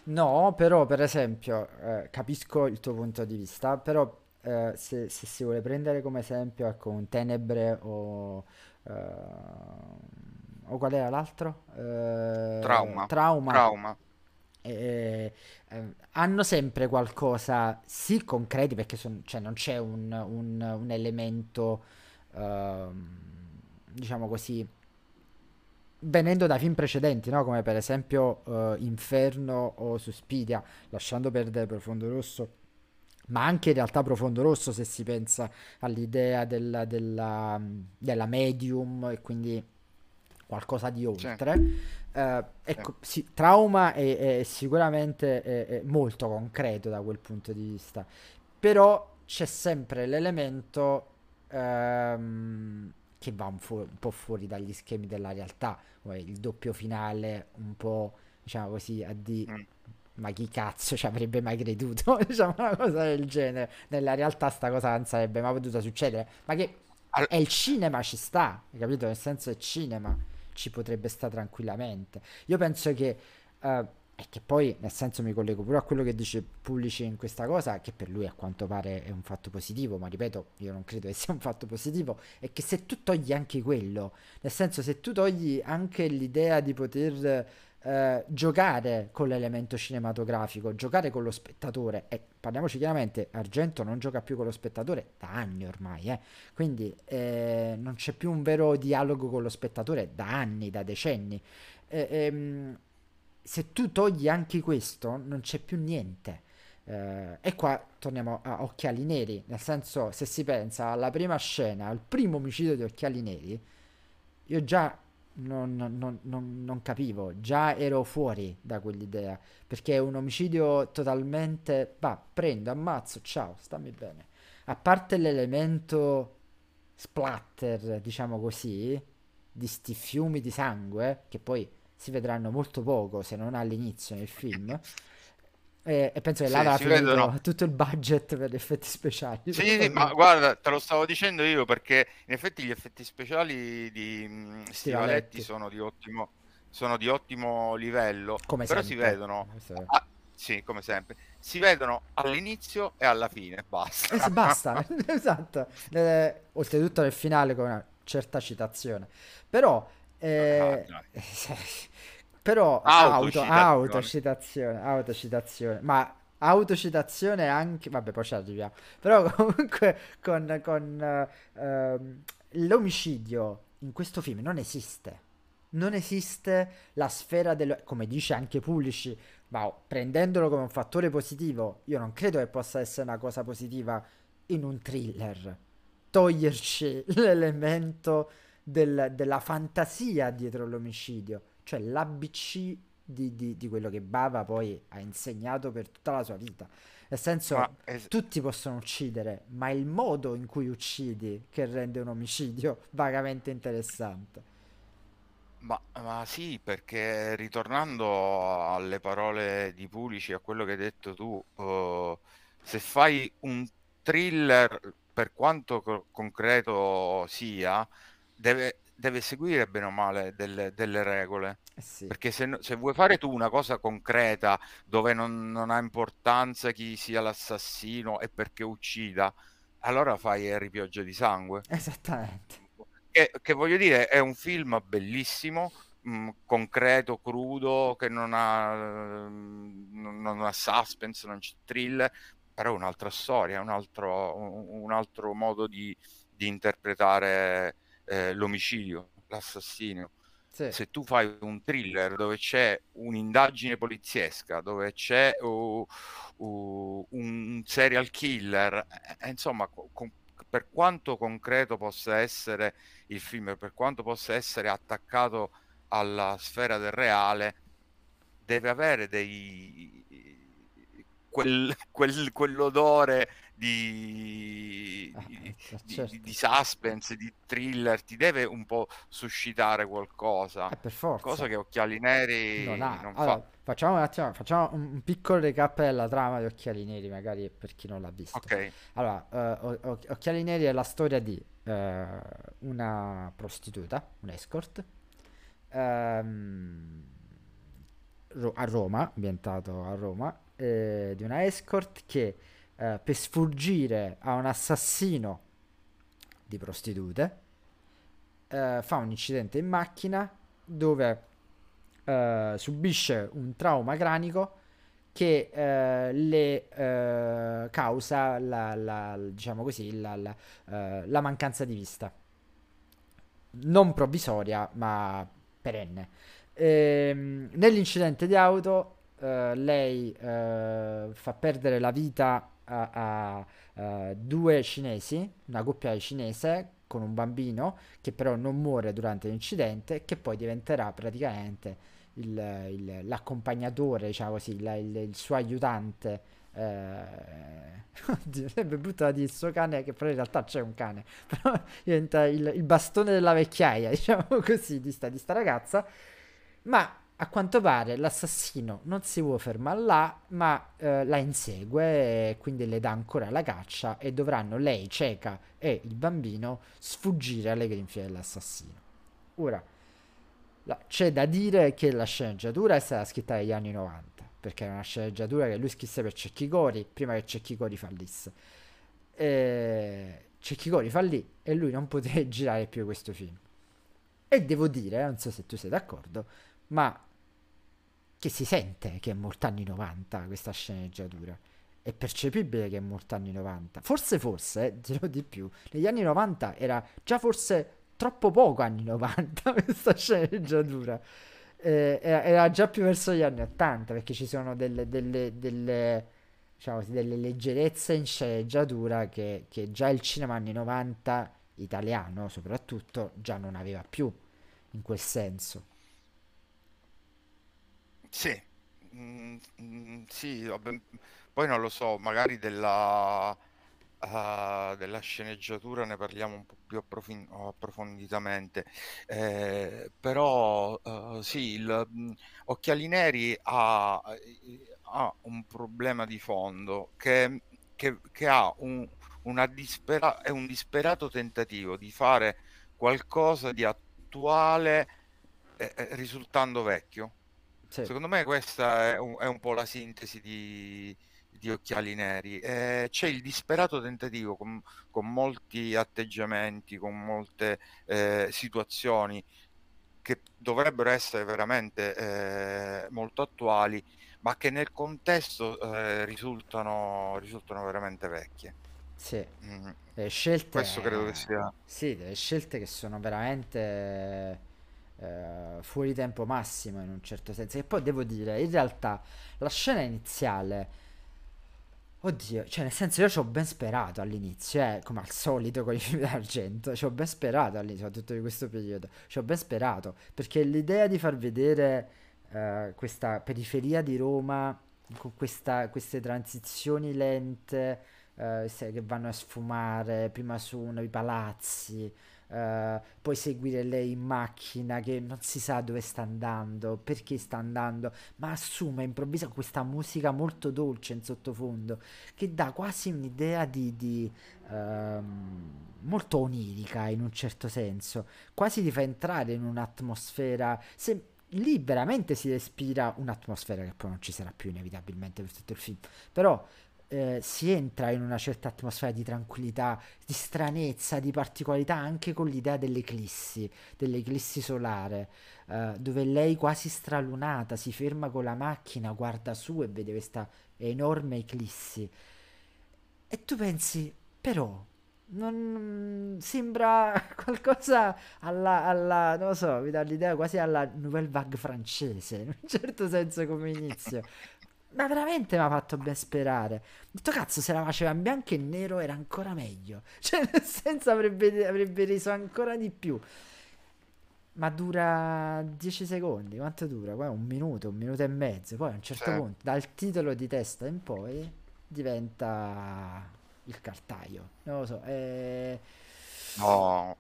No, però per esempio, eh, capisco il tuo punto di vista, però eh, se, se si vuole prendere come esempio ecco, un Tenebre o, eh, o qual era l'altro? Eh, Trauma, Trauma, trauma. Eh, eh, hanno sempre qualcosa, sì, concreti, perché son- cioè, non c'è un, un- un elemento, ehm, diciamo così, venendo da film precedenti, no? Come per esempio eh, Inferno o Suspiria, lasciando perdere Profondo Rosso, ma anche in realtà Profondo Rosso se si pensa all'idea della, della, della medium e quindi qualcosa di oltre. Eh, ecco, sì, trauma è, è sicuramente è- è molto concreto da quel punto di vista, però c'è sempre l'elemento ehm, che va un, fu- un po' fuori dagli schemi della realtà, il doppio finale un po', diciamo così, a di Mm. ma chi cazzo ci avrebbe mai creduto? (laughs) Diciamo una cosa del genere. Nella realtà sta cosa non sarebbe mai potuta succedere, ma che è il cinema ci sta, capito? Nel senso è cinema, ci potrebbe stare tranquillamente. Io penso che, eh, e che poi nel senso mi collego pure a quello che dice Pullici in questa cosa, che per lui a quanto pare è un fatto positivo, ma ripeto, io non credo che sia un fatto positivo, è che se tu togli anche quello, nel senso se tu togli anche l'idea di poter eh, giocare con l'elemento cinematografico, giocare con lo spettatore, e parliamoci chiaramente, Argento non gioca più con lo spettatore da anni ormai, eh. Quindi eh, non c'è più un vero dialogo con lo spettatore da anni, da decenni. Ehm, se tu togli anche questo, non c'è più niente. Eh, e qua torniamo a Occhiali Neri, nel senso, se si pensa alla prima scena, al primo omicidio di Occhiali Neri, io già non, non- non- non capivo, già ero fuori da quell'idea, perché è un omicidio totalmente, va, prendo, ammazzo, ciao, stammi bene. A parte l'elemento splatter, diciamo così, di sti fiumi di sangue, che poi si vedranno molto poco, se non all'inizio nel film, (laughs) E, e penso che Sì, là avrà si finito vedono. tutto il budget per gli effetti speciali. Sì, sì, ma probabilmente. guarda, te lo stavo dicendo io perché in effetti gli effetti speciali di mm, Stivaletti Stivaletti, sono di ottimo, sono di ottimo livello, come però si sempre. vedono, Questo è- ah, sì, come sempre, si vedono all'inizio e alla fine, basta. se basta, (laughs) (laughs) esatto. Eh, oltretutto nel finale con una certa citazione. Però, Ah, (laughs) eh, dai. Però auto, Autocitazione. autocitazione, autocitazione, ma autocitazione anche, vabbè, poi ci arriviamo. Però (laughs) comunque con, con, ehm, l'omicidio in questo film non esiste. Non esiste la sfera del, come dice anche Pulici, ma prendendolo come un fattore positivo, io non credo che possa essere una cosa positiva in un thriller. Toglierci (laughs) l'elemento del- della fantasia dietro l'omicidio, cioè l'ABC di, di- di quello che Bava poi ha insegnato per tutta la sua vita. Nel senso, Ma es- tutti possono uccidere, ma è il modo in cui uccidi che rende un omicidio (laughs) vagamente interessante. Ma, ma sì, perché ritornando alle parole di Pulici, a quello che hai detto tu, eh, se fai un thriller, per quanto co- concreto sia, deve, deve seguire bene o male delle, delle regole. Eh sì, Perché se, se vuoi fare tu una cosa concreta dove non, non ha importanza chi sia l'assassino e perché uccida, allora fai ripioggia di sangue. esattamente. Che, che voglio dire, è un film bellissimo, mh, concreto, crudo, che non ha, ehm, non non ha suspense, non c'è thriller, però è un'altra storia, un altro, un un altro modo di, di interpretare eh, l'omicidio, l'assassinio. Sì, Se tu fai un thriller dove c'è un'indagine poliziesca, dove c'è uh, uh, un serial killer, eh, eh, insomma, co- con- per quanto concreto possa essere il film, per quanto possa essere attaccato alla sfera del reale, deve avere dei quel, quel- quell'odore di, Ah, di, eh, di- certo. di suspense, di thriller, ti deve un po' suscitare qualcosa, Eh, per cosa forza. che Occhiali Neri Non ha. non Allora, fa. facciamo un attimo, facciamo un, piccolo recap della trama di Occhiali Neri, magari per chi non l'ha visto. Ok, Allora, eh, O- Occhiali Neri è la storia di eh, una prostituta, un escort, Ro- a Roma, ambientato a Roma, eh, di una escort che eh, per sfuggire a un assassino di prostitute eh, fa un incidente in macchina dove eh, subisce un trauma cranico che eh, le eh, causa la, la- diciamo così, la, la, mancanza di vista. Non provvisoria, ma perenne. Ehm, nell'incidente di auto eh, lei eh, fa perdere la vita a, a, eh, due cinesi, una coppia cinese con un bambino che però non muore durante l'incidente, che poi diventerà praticamente il- il- l'accompagnatore, diciamo così, il, il- il suo aiutante. Eh, (laughs) sarebbe brutto da dire suo cane, che però in realtà c'è un cane, (laughs) però diventa il, il bastone della vecchiaia, (laughs) diciamo così, di sta, di sta ragazza. Ma a quanto pare l'assassino non si vuole fermare là, ma eh, la insegue e quindi le dà ancora la caccia e dovranno lei, cieca e il bambino sfuggire alle grinfie dell'assassino. Ora, la- c'è da dire che la sceneggiatura è stata scritta negli anni 90, perché è una sceneggiatura che lui scrisse per Cecchicori prima che Cecchicori fallisse. E Cecchicori fallì e lui non poté (laughs) girare più questo film. E devo dire, non so se tu sei d'accordo, ma che si sente che è molto anni 90 questa sceneggiatura. È percepibile che è molto anni 90. Forse, forse, eh, dirò di più, negli anni 90 era già forse troppo poco anni 90 (laughs) questa sceneggiatura. Eh, era, già più verso gli anni 80 perché ci sono delle, delle, delle, diciamo delle leggerezze in sceneggiatura che, che già il cinema anni 90 italiano soprattutto già non aveva più in quel senso. Sì, Mm, mm, sì, vabbè, poi non lo so, magari della, ah, della sceneggiatura ne parliamo un po' più approfin- approfonditamente, Eh, però eh, sì, il, mm, Occhiali Neri ha, ha un problema di fondo che, che, che ha un, dispera- è un disperato tentativo di fare qualcosa di attuale eh, eh risultando vecchio. Sì. Secondo me questa è un, è un, po' la sintesi di, di Occhiali Neri. Eh, c'è il disperato tentativo con, con molti atteggiamenti, con molte eh, situazioni che dovrebbero essere veramente eh, molto attuali, ma che nel contesto eh, risultano, risultano veramente vecchie. Sì, mm. scelte... Questo credo che sia... Sì, delle scelte che sono veramente eh, fuori tempo massimo in un certo senso. E poi devo dire, in realtà la scena iniziale... Oddio, cioè nel senso io ci ho ben sperato all'inizio, eh, come al solito con i film d'argento, ci ho ben sperato all'inizio, soprattutto di questo periodo, ci ho ben sperato, perché l'idea di far vedere eh, questa periferia di Roma con questa, queste transizioni lente, eh, che vanno a sfumare, prima su i palazzi, eh, poi seguire lei in macchina che non si sa dove sta andando, perché sta andando, ma assume improvvisa questa musica molto dolce in sottofondo che dà quasi un'idea di, di ehm, molto onirica in un certo senso, quasi ti fa entrare in un'atmosfera. Se, lì veramente si respira un'atmosfera che poi non ci sarà più inevitabilmente per tutto il film. Però eh, si entra in una certa atmosfera di tranquillità, di stranezza, di particolarità anche con l'idea dell'eclissi, dell'eclissi solare, eh, dove lei quasi stralunata si ferma con la macchina, guarda su e vede questa enorme eclissi. E tu pensi, però, non sembra (laughs) qualcosa alla, alla, non lo so, mi dà l'idea quasi alla Nouvelle Vague francese, in un certo senso come inizio. (laughs) Ma veramente mi ha fatto ben sperare. Ho detto cazzo, se la faceva in bianco e nero era ancora meglio. (laughs) Cioè, nel senso avrebbe, avrebbe reso ancora di più. Ma dura 10 secondi. Quanto dura? Poi un minuto, un minuto e mezzo. Poi a un certo sì. punto, dal titolo di testa in poi, diventa il cartaio. Non lo so. È... No,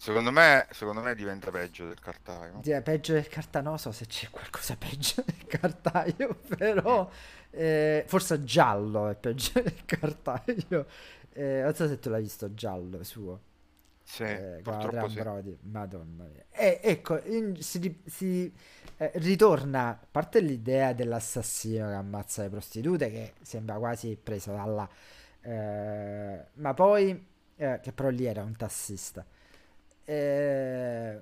Secondo me, secondo me diventa peggio del cartaio. Sì, peggio del cartaio, non so se c'è qualcosa peggio (laughs) del cartaio, però eh, forse giallo è peggio (laughs) del cartaio. Eh, non so se tu l'hai visto giallo suo. Sì, eh, purtroppo sì. Brody. Madonna mia. E ecco, in, si, si eh, ritorna, a parte l'idea dell'assassino che ammazza le prostitute, che sembra quasi presa dalla... Eh, ma poi, eh, che però lì era un tassista eh,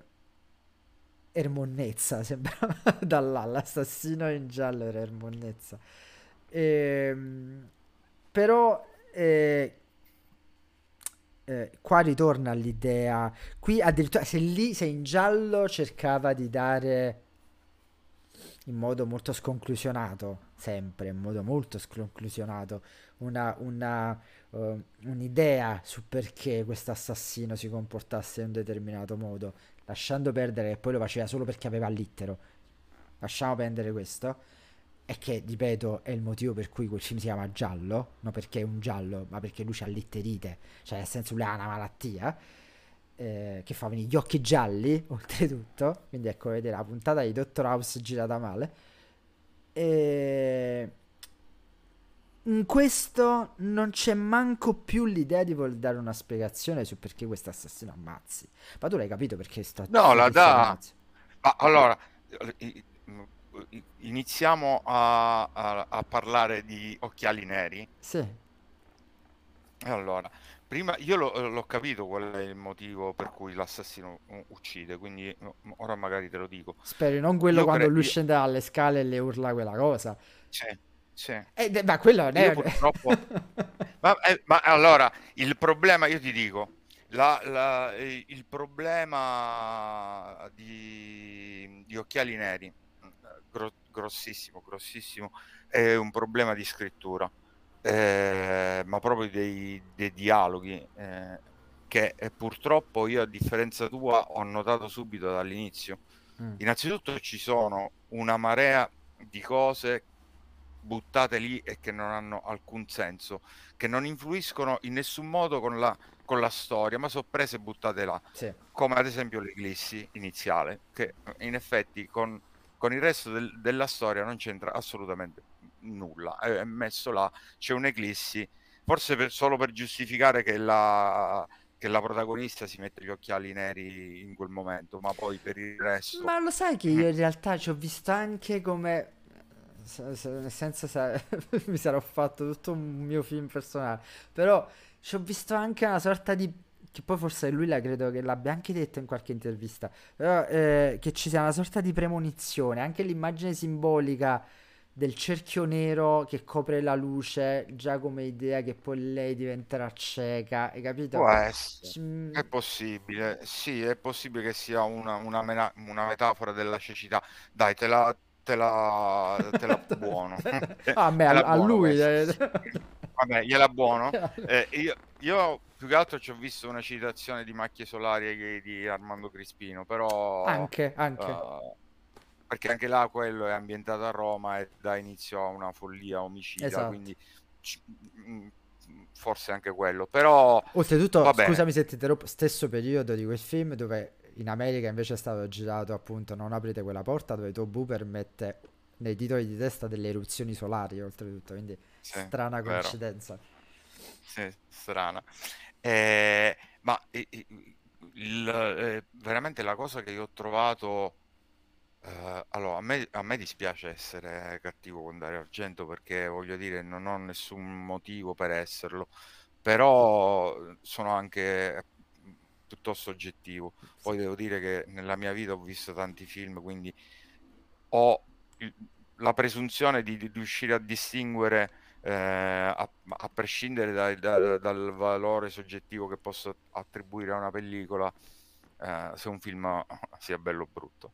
Ermonnezza (laughs) sembrava da là l'assassino in giallo era Ermonnezza. Eh, però eh, eh, qua ritorna l'idea. Qui addirittura se lì se in giallo cercava di dare in modo molto sconclusionato sempre in modo molto sconclusionato una, una uh, un'idea su perché questo assassino si comportasse in un determinato modo, lasciando perdere che poi lo faceva solo perché aveva l'ittero. Lasciamo perdere questo. E che, ripeto, è il motivo per cui quel film si chiama giallo, non perché è un giallo, ma perché lui ha l'itterite, cioè nel senso lui ha una malattia. Eh, che fa venire gli occhi gialli, (laughs) oltretutto. Quindi ecco, vedete la puntata di Dottor House girata male. E in questo non c'è manco più l'idea di voler dare una spiegazione su perché questo assassino ammazzi. Ma tu l'hai capito perché sto No, la dà. Ah, allora, iniziamo a, a, a, parlare di occhiali neri. Sì. Allora, prima io l'ho, l'ho capito qual è il motivo per cui l'assassino uccide, quindi ora magari te lo dico. Speri, non quello io quando cre- lui scende dalle scale e le urla quella cosa. Sì. Sì. Eh, ma quello è... purtroppo... (laughs) ma, eh, ma, allora, il problema, io ti dico, la, la, il problema di, di occhiali neri, gro, grossissimo, grossissimo, è un problema di scrittura, eh, ma proprio dei, dei dialoghi, eh, che eh, purtroppo io a differenza tua ho notato subito dall'inizio. Mm. Innanzitutto ci sono una marea di cose buttate lì e che non hanno alcun senso, che non influiscono in nessun modo con la, con la storia, ma sono prese e buttate là. Sì. Come ad esempio l'Eglissi iniziale, che in effetti con, con il resto del, della storia non c'entra assolutamente nulla, è messo là, c'è un'eclissi, forse per, solo per giustificare che la, che la protagonista si mette gli occhiali neri in quel momento, ma poi per il resto... Ma lo sai che io in realtà ci ho visto anche come... Nel senso, se... (laughs) mi sarò fatto tutto un mio film personale, però ci ho visto anche una sorta di che poi forse lui la credo che l'abbia anche detto in qualche intervista, però eh, che ci sia una sorta di premonizione, anche l'immagine simbolica del cerchio nero che copre la luce, già come idea che poi lei diventerà cieca, hai capito? Può essere, mm. è possibile, sì, è possibile che sia una, una, mena- una metafora della cecità. Dai, te la, te la, te la (laughs) buono. (laughs) ah, a me, a, a lui. Eh. Vabbè, gliela buono. (laughs) Eh, io, io più che altro ci ho visto una citazione di Macchie Solari di Armando Crispino, però... Anche, anche. Uh, perché anche là quello è ambientato a Roma e dà inizio a una follia omicida, esatto. quindi mm, forse anche quello, però... Oltretutto, scusami se ti interrompo, stesso periodo di quel film dove in America invece è stato girato appunto Non aprite quella porta, dove Tobu permette nei titoli di testa delle eruzioni solari, oltretutto, quindi sì, strana coincidenza. Sì, strana. Eh, ma eh, il, eh, veramente la cosa che io ho trovato... Uh, allora, a me, a me, dispiace essere cattivo con Dario Argento perché voglio dire, non ho nessun motivo per esserlo, però sono anche piuttosto oggettivo. Poi devo dire che nella mia vita ho visto tanti film, quindi ho la presunzione di, di riuscire a distinguere eh, a, a, prescindere da, da, dal valore soggettivo che posso attribuire a una pellicola, eh, se un film (laughs) sia bello o brutto.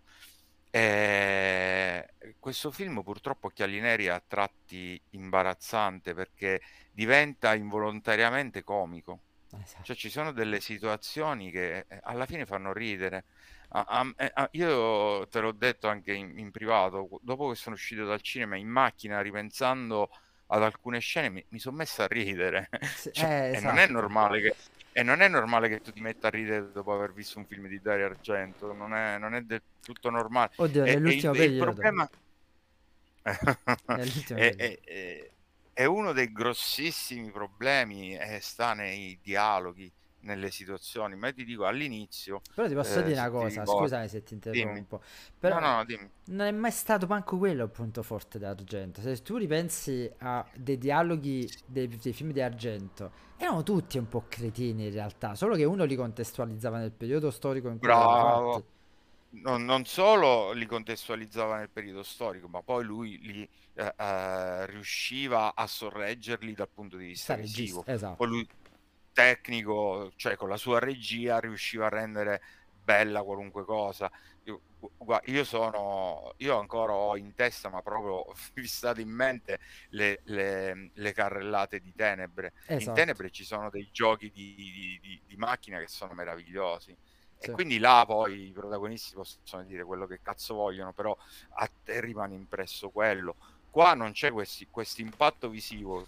E questo film purtroppo Occhiali Neri a tratti imbarazzante perché diventa involontariamente comico. Esatto. Cioè ci sono delle situazioni che eh, alla fine fanno ridere. A, a, a, eh, io te l'ho detto anche in, in, privato, dopo che sono uscito dal cinema in macchina ripensando ad alcune scene mi, mi sono messo a ridere. (laughs) cioè, eh, esatto. E non è esatto. normale che e non è normale che tu ti metta a ridere dopo aver visto un film di Dario Argento, non è, non è del tutto normale. Oddio, e, nell'ultimo e il, il problema è, è, (laughs) è, uno dei grossissimi problemi, eh, sta nei dialoghi nelle situazioni, ma ti dico all'inizio. Però ti posso eh, dire una cosa, ricordo... scusami se ti interrompo. Però no, no, non è mai stato manco quello il punto forte d'Argento. Se tu ripensi a dei dialoghi dei, dei film di Argento, erano tutti un po' cretini in realtà, solo che uno li contestualizzava nel periodo storico in cui Bravo. Non, non, solo li contestualizzava nel periodo storico, ma poi lui li eh, eh, riusciva a sorreggerli dal punto di vista visivo. Esatto. Poi lui tecnico, cioè con la sua regia, riusciva a rendere bella qualunque cosa. Io, guarda, io sono, io ancora ho in testa, ma proprio (laughs) fissato in mente le, le, le carrellate di Tenebre. Esatto. In Tenebre ci sono dei giochi di, di, di, di macchina che sono meravigliosi. Sì. E quindi là poi i protagonisti possono dire quello che cazzo vogliono, però a te rimane impresso quello qua non c'è questo impatto visivo,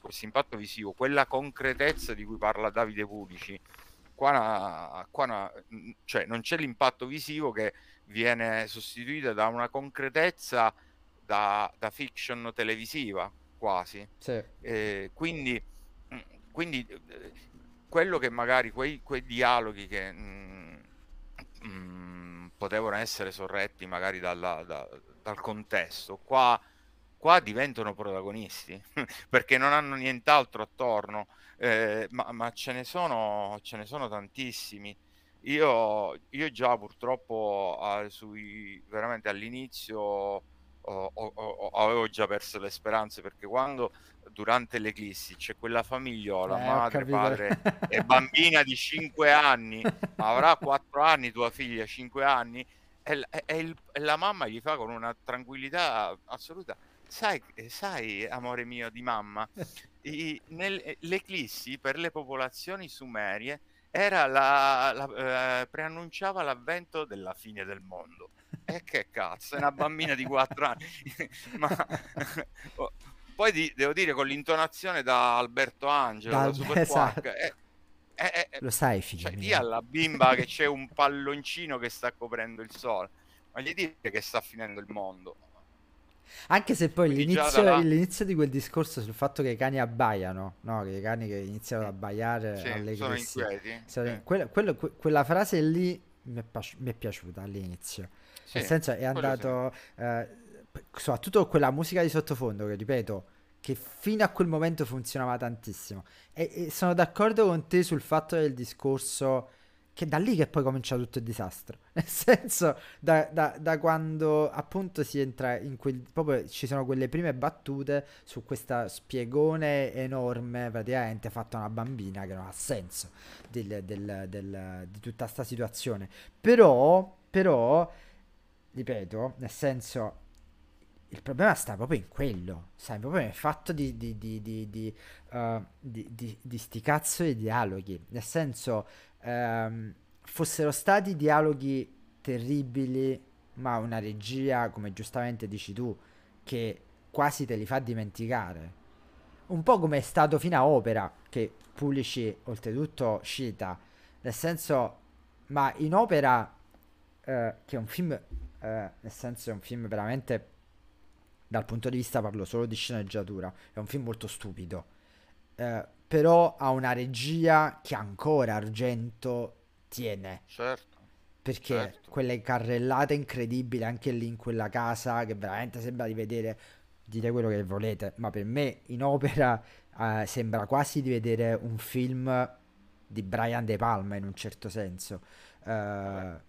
questo impatto visivo, quella concretezza di cui parla Davide Pulici. Qua, qua cioè, non c'è l'impatto visivo che viene sostituito da una concretezza da, da fiction televisiva quasi. Sì. Eh, quindi, quindi quello che magari quei, quei dialoghi che mh, mm, mh, mm, potevano essere sorretti magari dalla, da, dal contesto, qua qua diventano protagonisti (laughs) perché non hanno nient'altro attorno, eh, ma, ma ce, ne sono, ce ne sono tantissimi. Io, io già purtroppo ah, sui, veramente all'inizio avevo già perso le speranze perché quando durante l'eclissi c'è quella famigliola, eh, madre, padre e (laughs) bambina di 5 anni, avrà (laughs) 4 anni tua figlia, 5 anni, e, e, il, e la mamma gli fa con una tranquillità assoluta sai, sai, amore mio di mamma, i, nel, eh, l'eclissi per le popolazioni sumerie era la, la, eh, preannunciava l'avvento della fine del mondo. E che cazzo, è una bambina di 4 anni. (laughs) Ma (laughs) oh, poi di, devo dire con l'intonazione da Alberto Angelo, da, da Super esatto. Quark, eh, eh, eh, lo sai, figlio cioè, mio. alla bimba che c'è un palloncino che sta coprendo il sole. Ma gli dire che sta finendo il mondo. Anche se poi l'inizio, là- l'inizio di quel discorso sul fatto che i cani abbaiano, no? Che i cani che iniziano ad abbaiare Sì, sono inquieti. Sì, sì. quello- quello- que- quella frase lì mi è, piaci- mi è piaciuta all'inizio. Sì, Nel senso è andato, eh, soprattutto quella musica di sottofondo che ripeto, che fino a quel momento funzionava tantissimo. E, e sono d'accordo con te sul fatto del discorso che da lì che poi comincia tutto il disastro. (laughs) Nel senso, da, da- da quando appunto si entra in quel... proprio ci sono quelle prime battute su questa spiegone enorme, praticamente fatta una bambina che non ha senso del- del- del- di tutta sta situazione. Però, però, ripeto, nel senso, il problema sta proprio in quello, sai, proprio nel fatto di, di, di, di, di, eh, di- di- di sti cazzo di dialoghi. Nel senso, ehm, fossero stati dialoghi terribili, ma una regia, come giustamente dici tu, che quasi te li fa dimenticare. Un po' come è stato fino a Opera, che Pulici oltretutto cita, nel senso, ma in Opera, eh, che è un film, eh, nel senso è un film veramente, dal punto di vista parlo solo di sceneggiatura, è un film molto stupido, eh, però ha una regia che ancora Argento tiene. Certo. Perché Certo. quelle carrellate incredibili anche lì in quella casa che veramente sembra di vedere, dite quello che volete, ma per me in opera eh, sembra quasi di vedere un film di Brian De Palma in un certo senso. Eh,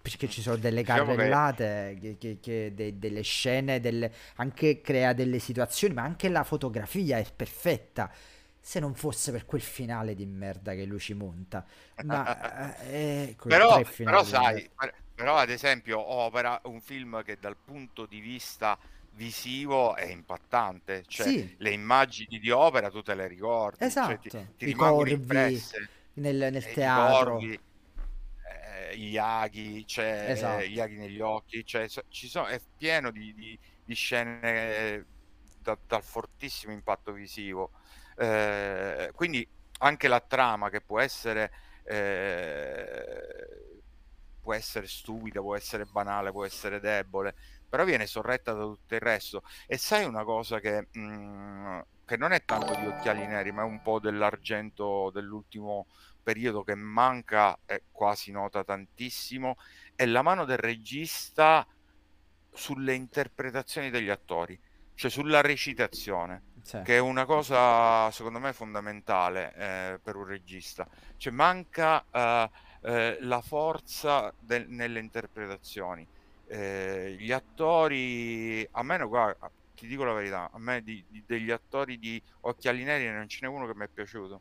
perché ci sono delle Diciamo carrellate, che, che- che de- delle scene, delle- anche crea delle situazioni, ma anche la fotografia è perfetta. Se non fosse per quel finale di merda che lui ci monta, ma (laughs) eh, quei Però, però sai, però ad esempio Opera un film che dal punto di vista visivo è impattante, cioè Sì. le immagini di Opera tu te le ricordi, cioè Esatto, ti, ti i rimangono corvi impresse, nel, nel teatro. corvi, eh, gli aghi, c'è Esatto. gli aghi negli occhi, cioè, ci sono, è pieno di, di- di scene eh, da- dal fortissimo impatto visivo. Eh, quindi anche la trama che può essere, eh, può essere stupida, può essere banale, può essere debole, però viene sorretta da tutto il resto. E sai una cosa che, mm, che non è tanto di occhiali neri, ma è un po' dell'argento dell'ultimo periodo che manca e quasi nota tantissimo, è la mano del regista sulle interpretazioni degli attori, cioè sulla recitazione Sì. che è una cosa secondo me fondamentale eh, per un regista. Cioè manca eh, eh, la forza del- nelle interpretazioni. Eh, gli attori, a me, no, guarda, ti dico la verità, a me di- di- degli attori di Occhiali Neri non ce n'è uno che mi è piaciuto,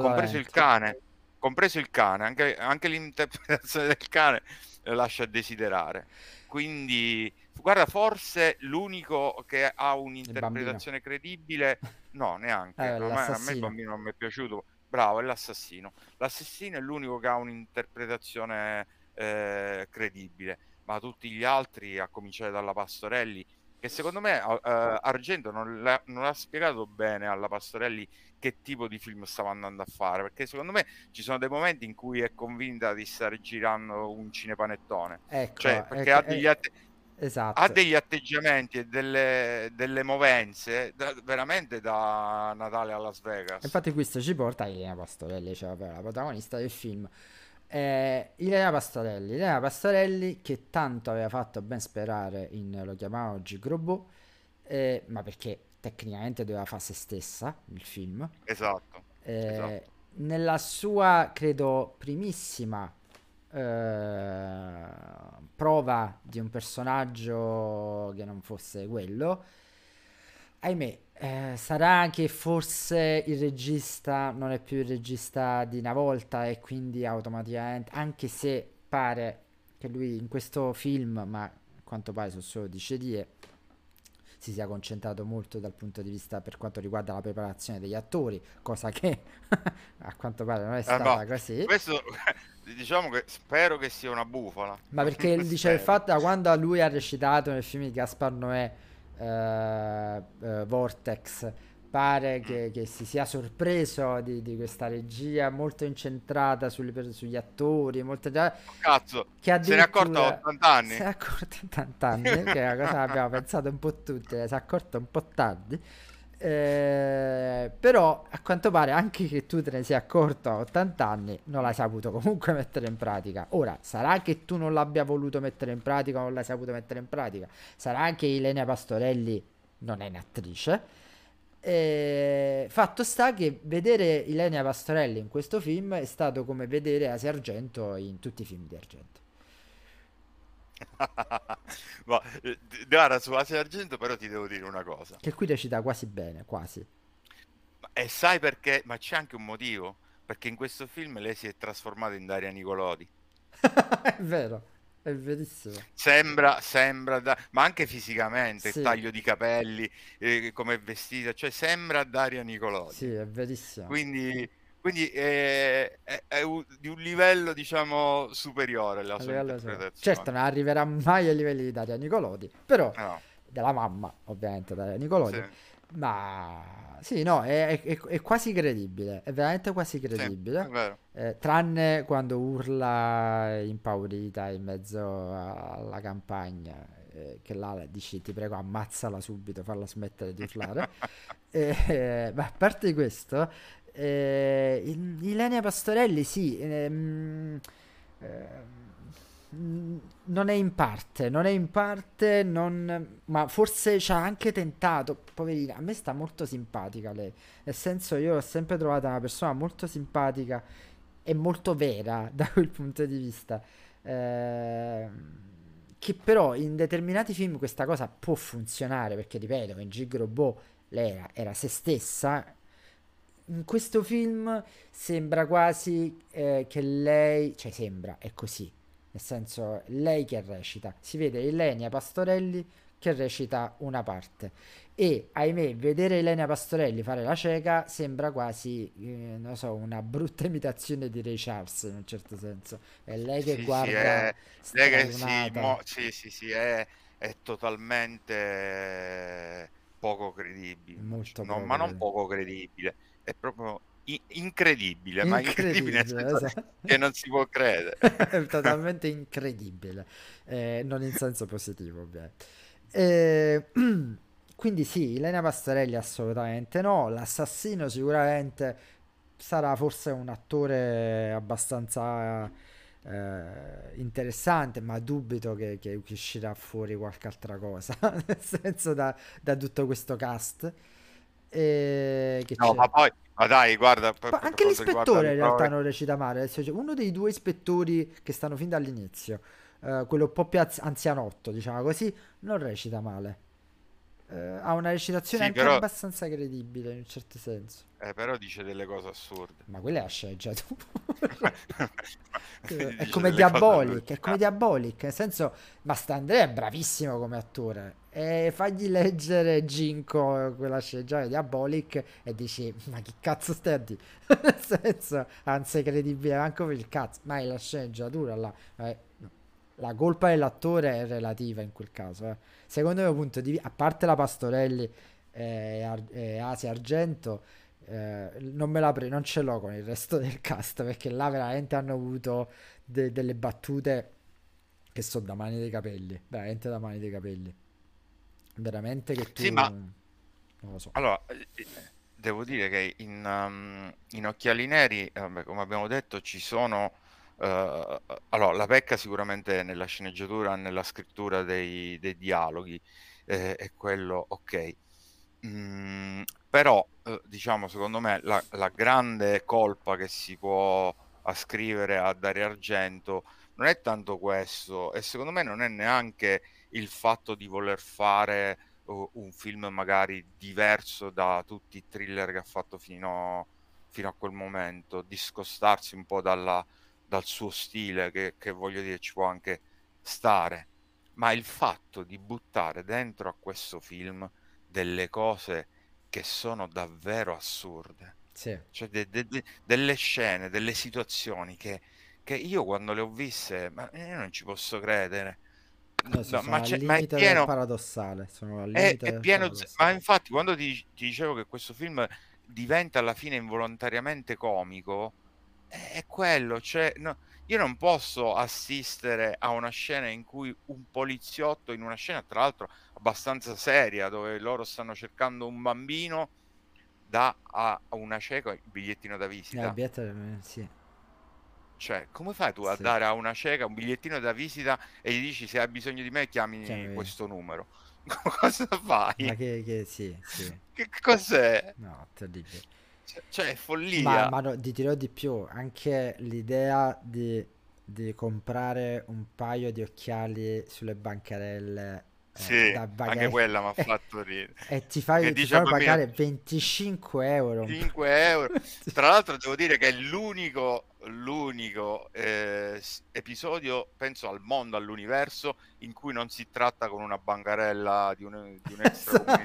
compreso il cane, compreso il cane, anche, anche l'interpretazione del cane lascia desiderare. Quindi, guarda, forse l'unico che ha un'interpretazione credibile, no, neanche. Eh, A me, a me il bambino non mi è piaciuto. Bravo, è l'assassino. L'assassino è l'unico che ha un'interpretazione eh, credibile, ma tutti gli altri, a cominciare dalla Pastorelli, che secondo me eh, Argento non, l'ha- non ha spiegato bene alla Pastorelli che tipo di film stava andando a fare, perché secondo me ci sono dei momenti in cui è convinta di stare girando un cinepanettone. Ecco, Cioè, perché ecco, ha degli, eh, atte- esatto. ha degli atteggiamenti e delle, delle movenze da- veramente da Natale a Las Vegas. Infatti questo ci porta a Elena Pastorelli, cioè vabbè, la protagonista del film. Eh, Elena Pastorelli, Elena Pastorelli che tanto aveva fatto ben sperare in Lo chiamavano Gigrobot, eh, ma perché tecnicamente doveva fare se stessa il film. Esatto, Eh, esatto. nella sua, credo, primissima eh, prova di un personaggio che non fosse quello, ahimè, eh, sarà che forse il regista non è più il regista di una volta e quindi automaticamente, anche se pare che lui in questo film, ma a quanto pare sono solo dicerie, si sia concentrato molto dal punto di vista per quanto riguarda la preparazione degli attori, cosa che (laughs) a quanto pare non è Eh, stata no, così. questo (laughs) diciamo che spero che sia una bufala. Ma perché (laughs) dice il fatto da quando lui ha recitato nel film di Gaspar Noè eh, eh, Vortex pare che, che si sia sorpreso di, di questa regia molto incentrata per- sugli attori, molto già, Cazzo, che se ne è accorto a addirittura 80 anni. si è accorto a 80 anni, che è una cosa che abbiamo (laughs) pensato un po' tutti, eh, si è accorto un po' tardi. Eh, però a quanto pare anche che tu te ne sia accorto a 80 anni non l'hai saputo comunque mettere in pratica. Ora, sarà che tu non l'abbia voluto mettere in pratica o non l'hai saputo mettere in pratica, sarà che Ilenia Pastorelli non è un'attrice. Eh, fatto sta che vedere Ilenia Pastorelli in questo film è stato come vedere Asia Argento in tutti i film di Argento. (laughs) Ma, eh, guarda, su Asia Argento però ti devo dire una cosa. Che qui recita quasi bene, quasi. E sai perché? Ma c'è anche un motivo. Perché in questo film lei si è trasformata in Daria Nicolodi. (laughs) È vero, è verissimo. Sembra, sembra, da- ma anche fisicamente, il Sì. taglio di capelli, eh, come è vestita, cioè sembra Daria Nicolodi. Sì, è verissimo. Quindi, quindi è, è- è un- di un livello, diciamo, superiore la sua interpretazione. Certo, non arriverà mai ai livelli di Daria Nicolodi, però No, della mamma, ovviamente, Daria Nicolodi. sì, Ma sì, no, è, è- è quasi credibile, è veramente quasi sì, credibile. vero. Eh, tranne quando urla impaurita in mezzo alla campagna, eh, che là dici ti prego ammazzala subito, falla smettere di urlare. (laughs) Eh, ma a parte questo, eh, il- Ilenia Pastorelli sì, ehm, ehm, non è in parte, non è in parte, non- ma forse ci ha anche tentato, poverina, a me sta molto simpatica lei, nel senso io l'ho sempre trovata una persona molto simpatica e molto vera (laughs) da quel punto di vista. Ehm, che però in determinati film questa cosa può funzionare, perché ripeto, in Gig Robot lei era, era se stessa. In questo film sembra quasi eh, che lei, cioè sembra, è così, nel senso lei che recita, si vede Elenia Pastorelli che recita una parte. E ahimè vedere Elenia Pastorelli fare la cieca sembra quasi, eh, non so, una brutta (laughs) imitazione di Ray Charles in un certo senso, è lei che Sì, sì, guarda è, lei che si, mo- sì, sì, sì, è, è totalmente poco credibile. Molto No, ma non poco credibile, è proprio i- incredibile, ma incredibile Incredibile, esatto. che non si può credere. (laughs) Totalmente incredibile, eh, non in senso positivo, ovviamente. Eh, (clears throat) quindi sì, Elena Pastorelli assolutamente no, l'assassino sicuramente sarà forse un attore abbastanza eh, interessante, ma dubito che, che uscirà fuori qualche altra cosa, (laughs) nel senso da, da tutto questo cast. E che No, c'è? ma poi, ma dai, guarda, per, anche l'ispettore in realtà non recita male, uno dei due ispettori che stanno fin dall'inizio, eh, quello un po' più anzianotto, diciamo così, non recita male. Eh, ha una recitazione sì, anche però, abbastanza credibile in un certo senso. eh, però dice delle cose assurde. Ma quella è la sceneggiatura. (laughs) È come Diabolic, è come Diabolic, nel senso, Mastandrea è bravissimo come attore. E fagli leggere Ginko quella sceneggiatura di Diabolic e dici, ma che cazzo stai a dire? (laughs) Nel senso, anzi, è credibile anche per il cazzo, ma è la sceneggiatura là. Eh, no. La colpa dell'attore è relativa in quel caso. eh. Secondo il mio punto di vista, a parte la Pastorelli e, Ar- e Asia Argento, eh, non me la pre- non ce l'ho con il resto del cast perché là veramente hanno avuto de- delle battute che sono da mani dei capelli, veramente da mani dei capelli. Veramente che tu Sì, ma non lo so. allora, eh, devo dire che in, um, in Occhiali Neri, eh, come abbiamo detto, ci sono... eh, allora, la pecca sicuramente nella sceneggiatura, nella scrittura dei, dei dialoghi, eh, è quello, ok. Mm, però, eh, diciamo, secondo me la, la grande colpa che si può ascrivere a Dario Argento non è tanto questo, e secondo me non è neanche il fatto di voler fare uh, un film magari diverso da tutti i thriller che ha fatto fino, fino a quel momento, discostarsi un po' dalla- dal suo stile, che, che voglio dire ci può anche stare, ma il fatto di buttare dentro a questo film delle cose che sono davvero assurde. Sì. Cioè de- de- de- delle scene, delle situazioni che, che io quando le ho viste, ma io non ci posso credere. No, No, ma, c'è- ma è pieno, paradossale. Sono al è, è pieno, z- ma paradossale. infatti quando ti, ti dicevo che questo film diventa alla fine involontariamente comico, è, quello, cioè, no, io non posso assistere a una scena in cui un poliziotto, in una scena tra l'altro abbastanza seria, dove loro stanno cercando un bambino, dà a, una cieca il bigliettino da Eh, visita. biglietto, eh, sì, Cioè, come fai tu a sì. dare a una cieca un bigliettino da visita e gli dici se hai bisogno di me chiami Chiami- questo numero? (laughs) Cosa fai? Ma che, che sì, sì. Che cos'è? No, terribile. Cioè, è Ma, follia. ma no, ti dirò di più, anche l'idea di, di comprare un paio di occhiali sulle bancarelle eh, Sì, da anche quella mi ha (laughs) fatto ridere. e ti fai, Che ti fai pagare 25 euro. un pa- 5 euro. (laughs) Tra l'altro devo dire che è l'unico, l'unico eh, episodio, penso al mondo, all'universo, in cui non si tratta con una bancarella di un, di un per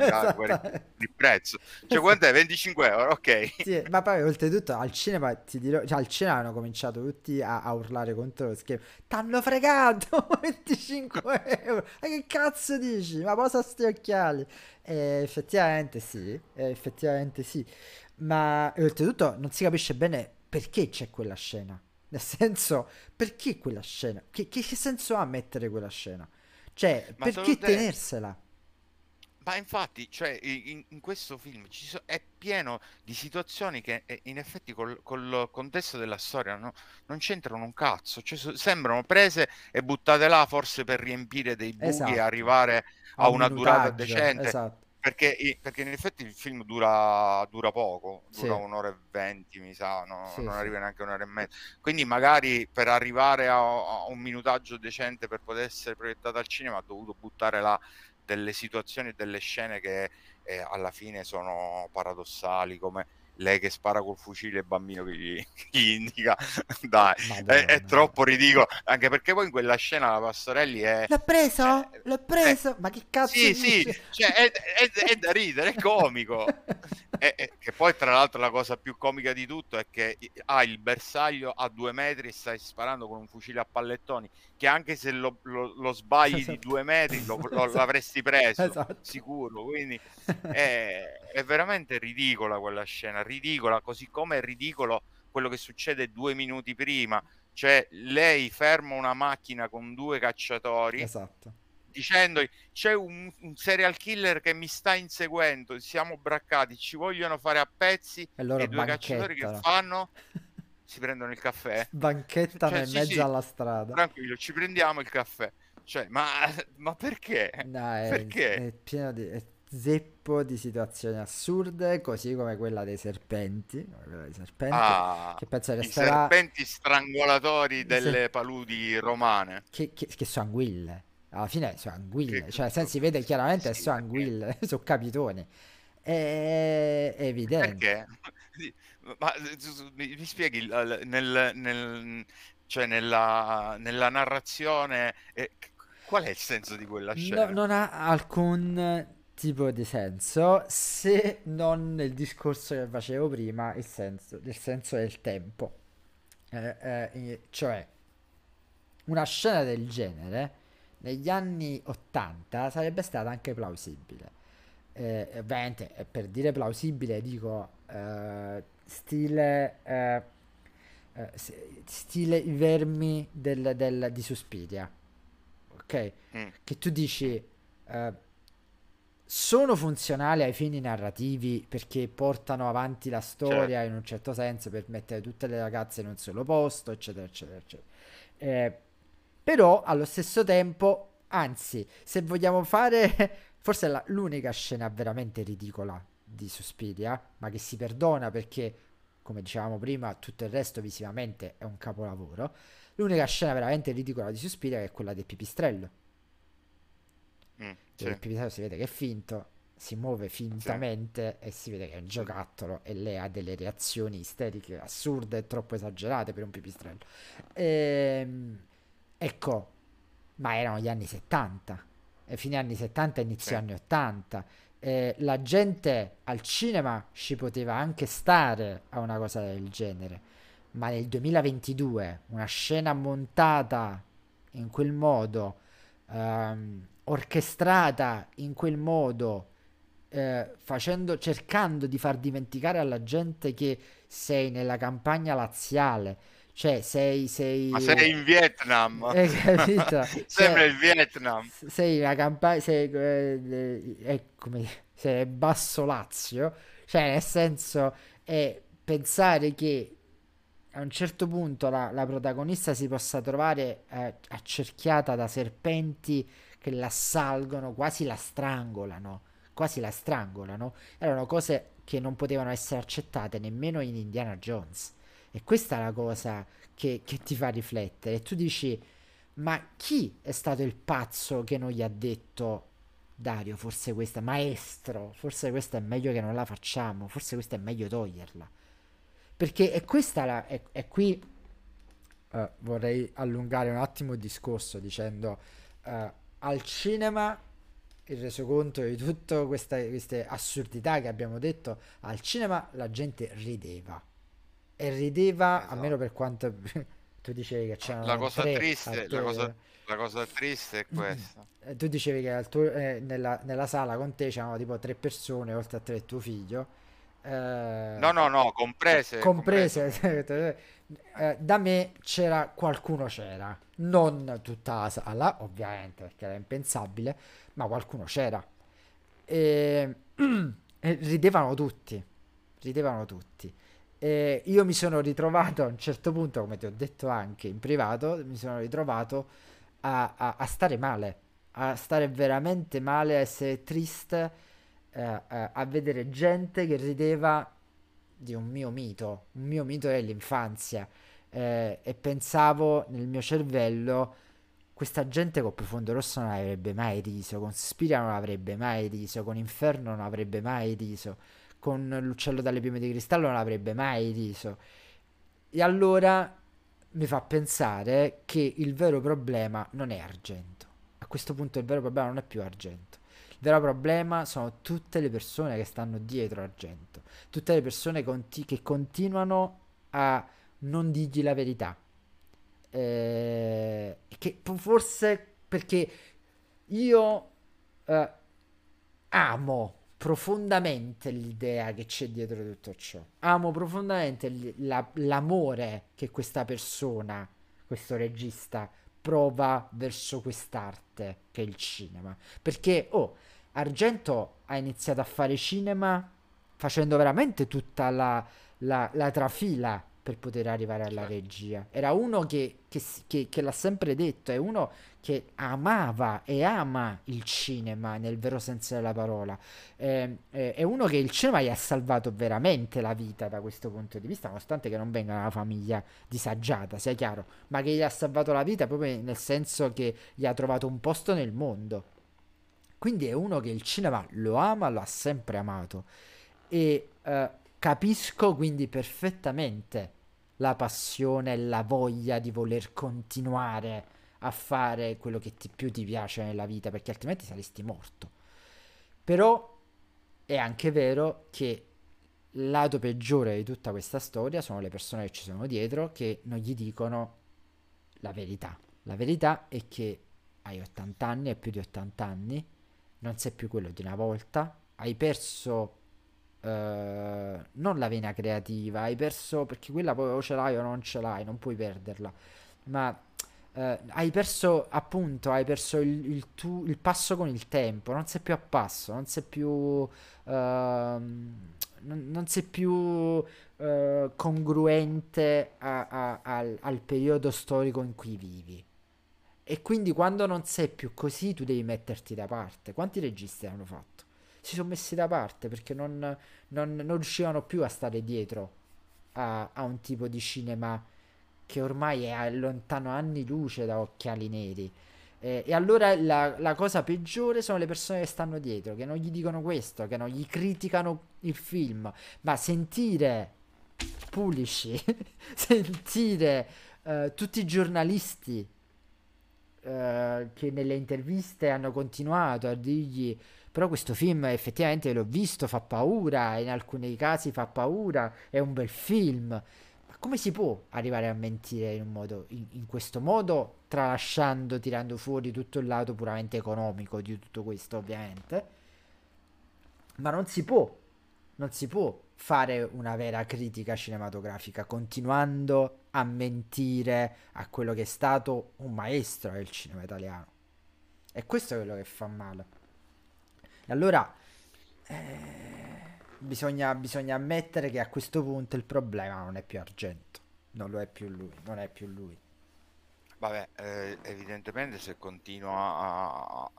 Esattamente. il prezzo. Cioè, quant'è? 25 euro, ok. Sì, ma poi oltretutto al cinema ti dirò, cioè al cinema hanno cominciato tutti a, a urlare contro lo schermo. T'hanno fregato (laughs) 25 (laughs) euro. Ma che cazzo dici? Ma posa sti occhiali? E effettivamente sì, e effettivamente sì. Ma oltretutto non si capisce bene perché c'è quella scena. Nel senso, perché quella scena? Che, che- senso ha mettere quella scena? Cioè, Ma perché tenersela? Ma infatti, cioè, in, in questo film so- è pieno di situazioni che eh, in effetti col, col contesto della storia no- non c'entrano un cazzo, cioè, so- sembrano prese e buttate là forse per riempire dei buchi e Esatto. arrivare A a un una durata decente, esatto. Perché, perché in effetti il film dura, dura poco, dura Sì, un'ora e venti, mi sa, no- sì, non sì. arriva neanche un'ora e mezza. Quindi magari per arrivare a, a un minutaggio decente per poter essere proiettato al cinema ha dovuto buttare là delle situazioni e delle scene che eh, alla fine sono paradossali, come lei che spara col fucile e bambino che gli, (laughs) che gli indica. (laughs) Dai, è, è troppo ridicolo, anche perché poi in quella scena la Pastorelli è... L'ho preso? eh, L'ho eh, preso? Ma che cazzo sì, sì, cioè, è, è- è da ridere, è (laughs) comico. E, che poi, tra l'altro, la cosa più comica di tutto è che ha il bersaglio a due metri e stai sparando con un fucile a pallettoni. Che anche se lo, lo- lo sbagli di Esatto. due metri lo, lo- Esatto. l'avresti preso Esatto. sicuro. Quindi è, è veramente ridicola quella scena. Ridicola, così come è ridicolo quello che succede due minuti prima. Cioè, lei ferma una macchina con due cacciatori Esatto. dicendogli c'è un, un serial killer che mi sta inseguendo, siamo braccati, ci vogliono fare a pezzi E e loro i due cacciatori che fanno? (laughs) Si prendono il caffè. Banchettano Cioè, in sì, mezzo sì, alla strada. tranquillo, ci prendiamo il caffè. Cioè, ma, (laughs) ma perché? No, è, Perché? è pieno di... è zeppo di situazioni assurde, così come quella dei serpenti. quella dei serpenti, Ah, che penso i resterà... serpenti strangolatori delle paludi romane. Che, che, che sono anguille. Alla fine sono anguille. Che- Cioè, senso, si vede chiaramente sì, sono perché? anguille, (laughs) sono capitoni. È evidente. Perché? Ma mi mi spieghi nel, nel- cioè nella, nella narrazione eh, qual è il senso di quella No- scena? non ha alcun tipo di senso se non nel discorso che facevo prima, il senso, il senso del tempo. Eh, eh, cioè, una scena del genere negli anni 80 sarebbe stata anche plausibile. Eh, ovviamente, eh, per dire plausibile, dico eh, stile, eh, stile i vermi del- del- di Suspiria. Ok? Mm, che tu dici eh, sono funzionali ai fini narrativi perché portano avanti la storia in un certo senso per mettere tutte le ragazze in un solo posto, eccetera, eccetera, eccetera. Eh, però allo stesso tempo, anzi, se vogliamo fare (laughs) forse è la- l'unica scena veramente ridicola di Suspiria, ma che si perdona perché, come dicevamo prima, tutto il resto visivamente è un capolavoro. L'unica scena veramente ridicola di Suspiria è quella del pipistrello. Mm, sì. il pipistrello si vede che è finto, si muove fintamente e si vede che è un giocattolo e lei ha delle reazioni isteriche assurde e troppo esagerate per un pipistrello. Ehm, ecco, ma erano gli anni 70, e fine anni 70 inizio Sì. anni 80. Eh, la gente al cinema ci poteva anche stare a una cosa del genere, ma nel 2022 una scena montata in quel modo ehm, orchestrata in quel modo, eh, facendo, cercando di far dimenticare alla gente che sei nella campagna laziale. Cioè, sei, sei... Ma sei in Vietnam. Hai (laughs) capito? (laughs) Sembra Cioè, il Vietnam. sei una campagna... Sei, eh, è come... sei basso Lazio. Cioè, nel senso, è pensare che a un certo punto la, la protagonista si possa trovare eh, accerchiata da serpenti che l'assalgono, quasi la strangolano, quasi la strangolano, erano cose che non potevano essere accettate nemmeno in Indiana Jones. E questa è la cosa che, che ti fa riflettere. Tu dici, ma chi è stato il pazzo che non gli ha detto Dario, forse questa, maestro, forse questa è meglio che non la facciamo, forse questa è meglio toglierla. Perché è questa la... è, è qui eh, vorrei allungare un attimo il discorso dicendo eh, al cinema il resoconto di tutte queste, queste assurdità che abbiamo detto, al cinema la gente rideva. E rideva, Esatto. almeno per quanto (laughs) tu dicevi che c'erano La cosa triste, la cosa, la cosa triste è (clears throat) questa. Eh, Tu dicevi che tuo- eh, nella, nella sala con te c'erano tipo tre persone, oltre a te e tuo figlio. Eh, No, no, no, comprese, comprese. (laughs) Eh, da me c'era qualcuno c'era, non tutta la sala, ovviamente, perché era impensabile, ma qualcuno c'era. E, (clears throat) e ridevano tutti, ridevano tutti. E io mi sono ritrovato a un certo punto, come ti ho detto anche in privato, mi sono ritrovato a, a- a stare male, a stare veramente male, a essere triste, eh, eh, a vedere gente che rideva di un mio mito, un mio mito dell'infanzia. eh, e pensavo nel mio cervello, questa gente con Profondo Rosso non avrebbe mai riso, con Suspiria non avrebbe mai riso, con Inferno non avrebbe mai riso, con L'uccello dalle piume di cristallo non avrebbe mai riso. E allora mi fa pensare che il vero problema non è Argento. A questo punto il vero problema non è più Argento. Il vero problema sono tutte le persone che stanno dietro Argento, tutte le persone conti- che continuano a non dirgli la verità. Eh, che forse perché io eh, amo profondamente l'idea che c'è dietro tutto ciò. Amo profondamente l- la- l'amore che questa persona, questo regista, prova verso quest'arte che è il cinema. Perché, oh, Argento ha iniziato a fare cinema facendo veramente tutta la, la- la trafila per poter arrivare alla Certo. regia. Era uno che, che che- che l'ha sempre detto, è uno che amava e ama il cinema nel vero senso della parola. Eh, eh, è uno che il cinema gli ha salvato veramente la vita da questo punto di vista, nonostante che non venga da una famiglia disagiata, sia chiaro, ma che gli ha salvato la vita proprio nel senso che gli ha trovato un posto nel mondo. Quindi è uno che il cinema lo ama, lo ha sempre amato. E eh, capisco quindi perfettamente la passione e la voglia di voler continuare a fare quello che ti- più ti piace nella vita, perché altrimenti saresti morto. Però è anche vero che il lato peggiore di tutta questa storia sono le persone che ci sono dietro che non gli dicono la verità. La verità è che hai 80 anni e più di 80 anni, non sei più quello di una volta, hai perso non la vena creativa, hai perso perché quella poi o ce l'hai o non ce l'hai, non puoi perderla, ma eh, hai perso appunto, hai perso il, il tu- il passo con il tempo, non sei più a passo, non sei più, ehm, non, non sei più eh, congruente a- a- al, al periodo storico in cui vivi. E quindi quando non sei più così, tu devi metterti da parte. Quanti registi hanno fatto? Si sono messi da parte perché non, non- non riuscivano più a stare dietro a, a un tipo di cinema che ormai è lontano anni luce da occhiali neri. Eh, e allora la, la cosa peggiore sono le persone che stanno dietro, che non gli dicono questo, che non gli criticano il film. Ma sentire Pulisci, (laughs) sentire eh, tutti i giornalisti eh, che nelle interviste hanno continuato a dirgli però questo film effettivamente l'ho visto, fa paura, in alcuni casi fa paura, è un bel film. Ma come si può arrivare a mentire in, modo, in, in, questo modo, tralasciando, tirando fuori tutto il lato puramente economico di tutto questo, ovviamente. Ma non si può, non si può fare una vera critica cinematografica continuando a mentire a quello che è stato un maestro del cinema italiano. E questo è quello che fa male. E allora eh, bisogna, bisogna ammettere che a questo punto il problema non è più Argento, non lo è più lui, non è più lui. Vabbè, eh, evidentemente se continua a,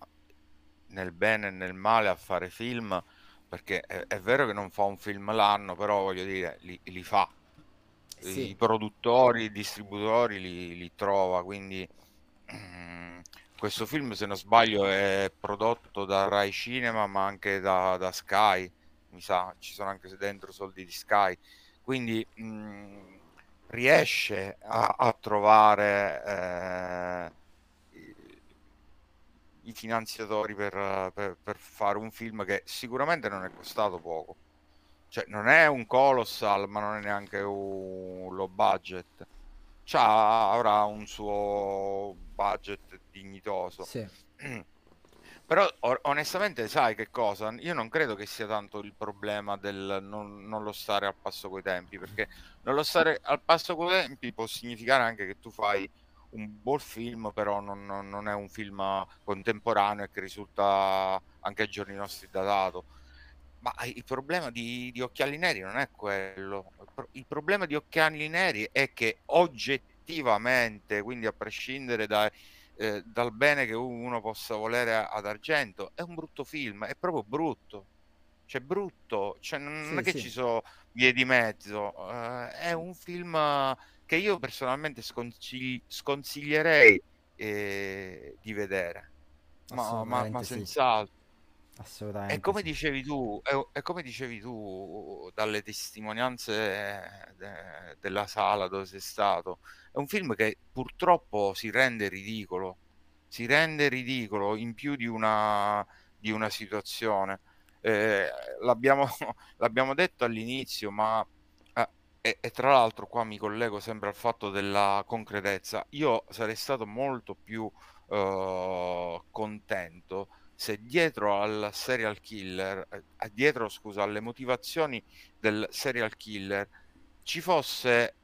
nel bene e nel male a fare film, perché è, è, vero che non fa un film l'anno, però voglio dire, li, li fa. Sì. I produttori, i distributori li, li trova, quindi (clears throat) questo film, se non sbaglio, è prodotto da Rai Cinema, ma anche da, da Sky, mi sa, ci sono anche dentro soldi di Sky, quindi mh, mm, riesce a, a trovare eh, i finanziatori per, per, per, fare un film che sicuramente non è costato poco. Cioè, non è un colossal, ma non è neanche un low budget. C'ha, avrà un suo budget dignitoso. Sì. (clears throat) Però onestamente sai che cosa? Io non credo che sia tanto il problema del non, non lo stare al passo coi tempi, perché non lo stare al passo coi tempi può significare anche che tu fai un buon film, però non, non, non, è un film contemporaneo e che risulta anche ai giorni nostri datato. Ma il problema di, di Occhiali Neri non è quello. Il problema di Occhiali Neri è che oggettivamente, quindi a prescindere da, eh, dal bene che uno possa volere ad Argento, è un brutto film, è proprio brutto. Cioè, brutto, cioè, non sì, è che sì. ci sono vie di mezzo, uh, è un film che io personalmente sconsigli- sconsiglierei eh, di vedere. Ma, ma, ma sì. senz'altro. Assolutamente. E come sì. dicevi tu, e, come dicevi tu dalle testimonianze de, della sala dove sei stato, è un film che purtroppo si rende ridicolo. Si rende ridicolo in più di una, di una situazione. Eh, l'abbiamo, (laughs) l'abbiamo detto all'inizio, ma e, e, tra l'altro qua mi collego sempre al fatto della concretezza. Io sarei stato molto più uh, contento se dietro al serial killer, eh, dietro scusa, alle motivazioni del serial killer ci fosse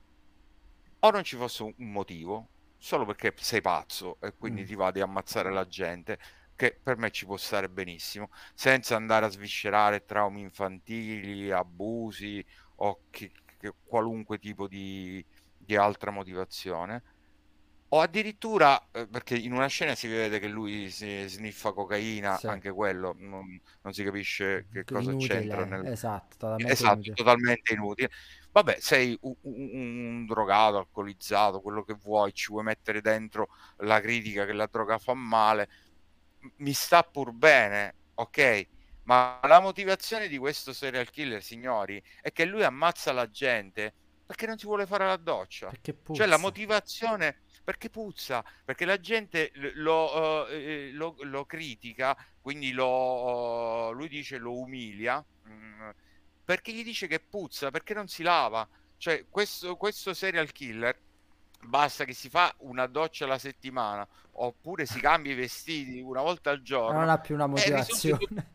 o non ci fosse un, motivo, solo perché sei pazzo e quindi mm. ti va di ammazzare la gente, che per me ci può stare benissimo, senza andare a sviscerare traumi infantili, abusi o che, qualunque tipo di, di altra motivazione o addirittura eh, perché in una scena si vede che lui si sniffa cocaina, sì. anche quello non, non, si capisce che cosa inutile. c'entra. Nel... Esatto, totalmente, esatto inutile. totalmente inutile. Vabbè, sei un, un, un, drogato, alcolizzato, quello che vuoi, ci vuoi mettere dentro la critica che la droga fa male, mi sta pur bene, ok? Ma la motivazione di questo serial killer, signori, è che lui ammazza la gente perché non si vuole fare la doccia. Cioè la motivazione perché puzza, perché la gente lo, uh, lo, lo critica, quindi lo, uh, lui dice lo umilia, mh, mm, perché gli dice che puzza, perché non si lava. Cioè questo, questo serial killer basta che si fa una doccia alla settimana oppure si cambia i vestiti una volta al giorno. Non ha più una motivazione.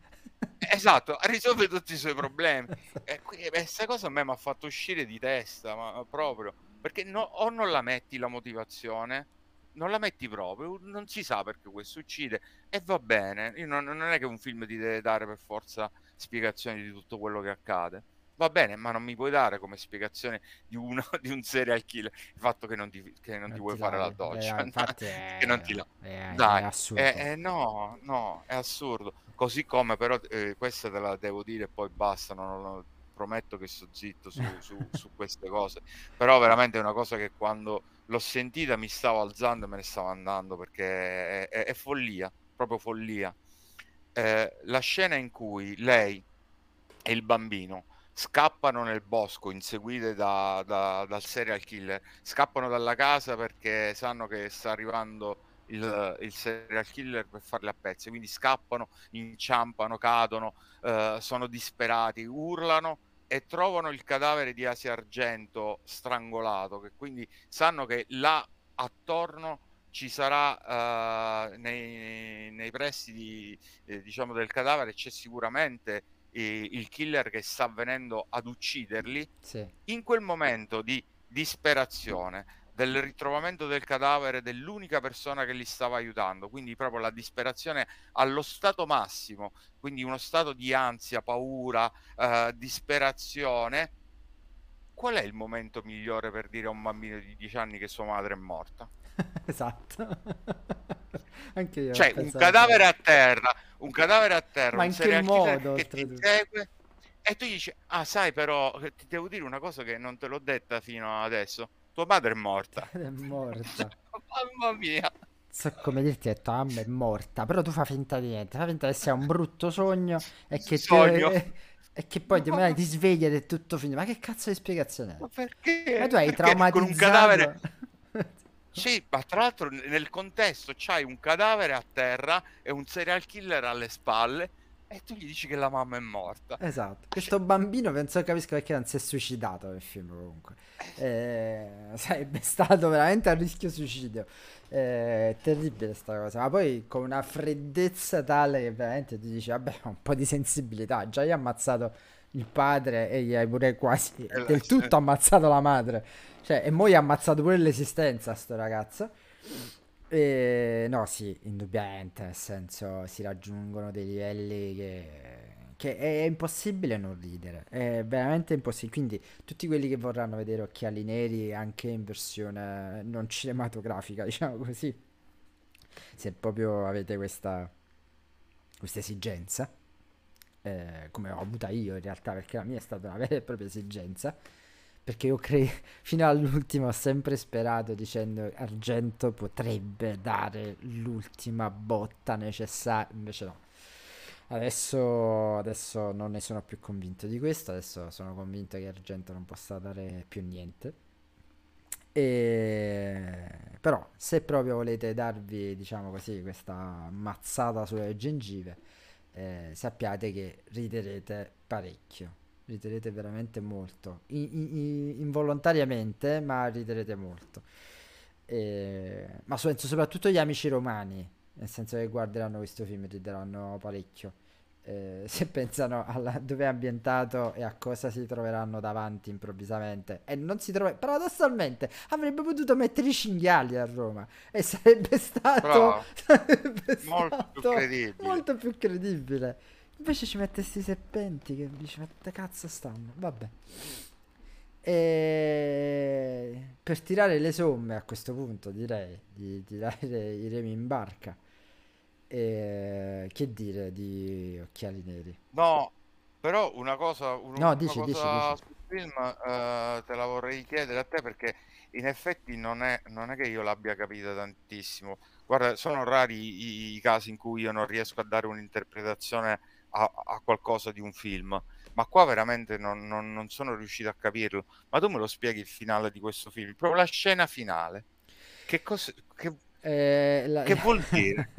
Esatto, risolve tutti i suoi problemi. (laughs) e questa cosa a me mi ha fatto uscire di testa, ma proprio. Perché no, o non la metti la motivazione, non la metti proprio, non si sa perché questo uccide e va bene. Non, non, è che un film ti deve dare per forza spiegazioni di tutto quello che accade. Va bene, ma non mi puoi dare come spiegazione di, uno, (laughs) di un serial killer il fatto che non ti, che non non ti vuoi fare la doccia. Eh, (laughs) infatti è, che non ti la... è, Dai, è assurdo. Eh, eh, no, no, è assurdo. Così come però, eh, questa te la devo dire e poi basta, non, non, prometto che sto zitto su, (laughs) su, su, queste cose. Però veramente è una cosa che quando l'ho sentita mi stavo alzando e me ne stavo andando perché è, è, è follia, proprio follia. Eh, la scena in cui lei e il bambino scappano nel bosco inseguite da, da, dal serial killer, scappano dalla casa perché sanno che sta arrivando il, il serial killer per farle a pezzi, quindi scappano, inciampano, cadono, eh, sono disperati, urlano e trovano il cadavere di Asia Argento strangolato, che quindi sanno che là attorno ci sarà uh, nei, nei, pressi di, eh, diciamo del cadavere c'è sicuramente eh, il killer che sta venendo ad ucciderli Sì. in quel momento di disperazione del ritrovamento del cadavere dell'unica persona che li stava aiutando, quindi proprio la disperazione allo stato massimo, quindi uno stato di ansia, paura, eh, disperazione. Qual è il momento migliore per dire a un bambino di 10 anni che sua madre è morta? (laughs) Esatto. (laughs) Anche io Cioè, un cadavere a terra, un cadavere a terra, Ma un in che serial modo, che ti insegue e tu dici, ah sai però, ti devo dire una cosa che non te l'ho detta fino adesso, tua madre è morta. (laughs) è morta. Mamma mia. So come dirti, ho detto, mamma è morta, però tu fa finta di niente, fa finta che sia un brutto sogno e che, Sogno. e che poi ti, magari ti svegli ed è tutto finito. Ma che cazzo di spiegazione è? Ma perché? Ma tu hai Perché traumatizzato... con un cadavere Sì, ma tra l'altro nel contesto c'hai un cadavere a terra e un serial killer alle spalle e tu gli dici che la mamma è morta. Esatto, questo bambino penso capisco perché non si è suicidato nel film comunque. Eh, sarebbe (laughs) stato veramente a rischio suicidio. Eh, terribile sta cosa, ma poi con una freddezza tale che veramente ti dici, vabbè, un po' di sensibilità. Già hai ammazzato il padre e gli hai pure quasi Eh, del tutto ammazzato la madre. Cioè, e poi hai ammazzato pure l'esistenza sto ragazzo. E, no, sì, indubbiamente, nel senso si raggiungono dei livelli che, che è impossibile non ridere, è veramente impossibile. Quindi tutti quelli che vorranno vedere Occhiali Neri anche in versione non cinematografica, (laughs) diciamo così, se proprio avete questa, questa esigenza, eh, come ho avuta io in realtà, perché la mia è stata una vera e propria esigenza, perché io credo (laughs) fino all'ultimo ho sempre sperato dicendo Argento potrebbe dare l'ultima botta necessaria, invece no. Adesso, adesso non ne sono più convinto di questo, adesso sono convinto che Argento non possa dare più niente. E... Però se proprio volete darvi, diciamo così, questa mazzata sulle gengive, eh, sappiate che riderete parecchio, riderete veramente molto, I- i- involontariamente, ma riderete molto. E- Ma so- penso soprattutto gli amici romani, nel senso che guarderanno questo film, rideranno parecchio. Eh, (laughs) se pensano a dove è ambientato e a cosa si troveranno davanti improvvisamente e non si trova paradossalmente avrebbe potuto mettere i cinghiali a Roma e sarebbe stato Bravo. (laughs) sarebbe Molto più stato credibile. molto più credibile invece ci mette sti serpenti che dici ma che cazzo stanno vabbè e per tirare le somme a questo punto direi di tirare i remi in barca e che dire di occhiali neri No, però una cosa, un- No, una dici, dici, cosa dici. sul film eh, te la vorrei chiedere a te perché in effetti non è, non è che io l'abbia capita tantissimo. Guarda, sono rari i, i casi in cui io non riesco a dare un'interpretazione a, a qualcosa di un film, ma qua veramente non, non- non sono riuscito a capirlo. Ma tu me lo spieghi il finale di questo film? Proprio la scena finale. Che cosa... Che, Eh, la- che vuol (laughs) dire?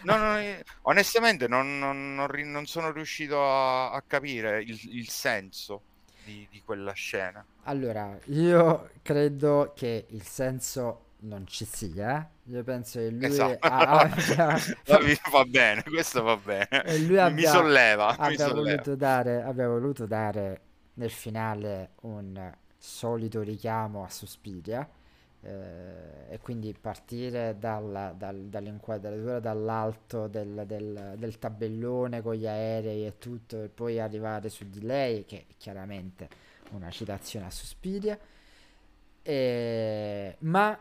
No, no, eh, onestamente non, non- non non sono riuscito a, a capire il, il senso di, di quella scena. Allora, io credo che il senso non ci sia. Io penso che lui Esatto. (laughs) abbia, Va, mi- bene, questo va bene. e lui Mi- mi abbia- solleva, mi abbia solleva. voluto dare, abbia voluto dare nel finale un solito richiamo a Suspiria. eh, e quindi partire dalla- dal- dall'inquadratura dall'alto del, del- del tabellone con gli aerei e tutto, e poi arrivare su di lei, che è chiaramente una citazione a Suspiria. E- ma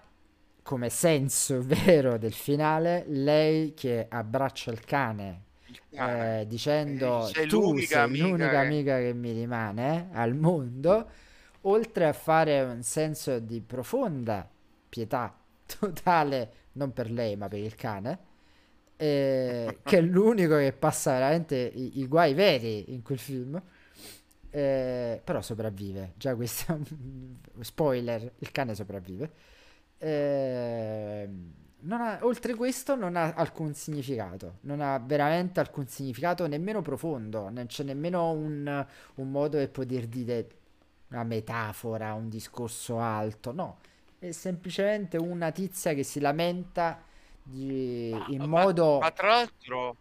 come senso (laughs) vero del finale, lei che abbraccia il cane eh, dicendo Eh, sei tu l'unica sei amica l'unica che-" amica che mi rimane al mondo, oltre a fare un senso di profonda pietà (laughs) totale, non per lei ma per il cane, eh, (laughs) che è l'unico che passa veramente i, i guai veri in quel film. eh, però sopravvive, già questo spoiler, il cane sopravvive. Non ha- oltre questo non ha alcun significato, non ha veramente alcun significato nemmeno profondo, non c'è nemmeno un, un modo per poter dire una metafora, un discorso alto, no, è semplicemente una tizia che si lamenta di- Ma, in ma- modo ma tra l'altro,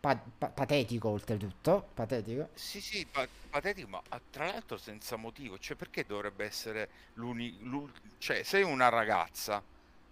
pa- pa- patetico oltretutto, patetico. sì, sì, pa- patetico, ma ah, tra l'altro senza motivo. Cioè, perché dovrebbe essere l'unico... Cioè, sei una ragazza,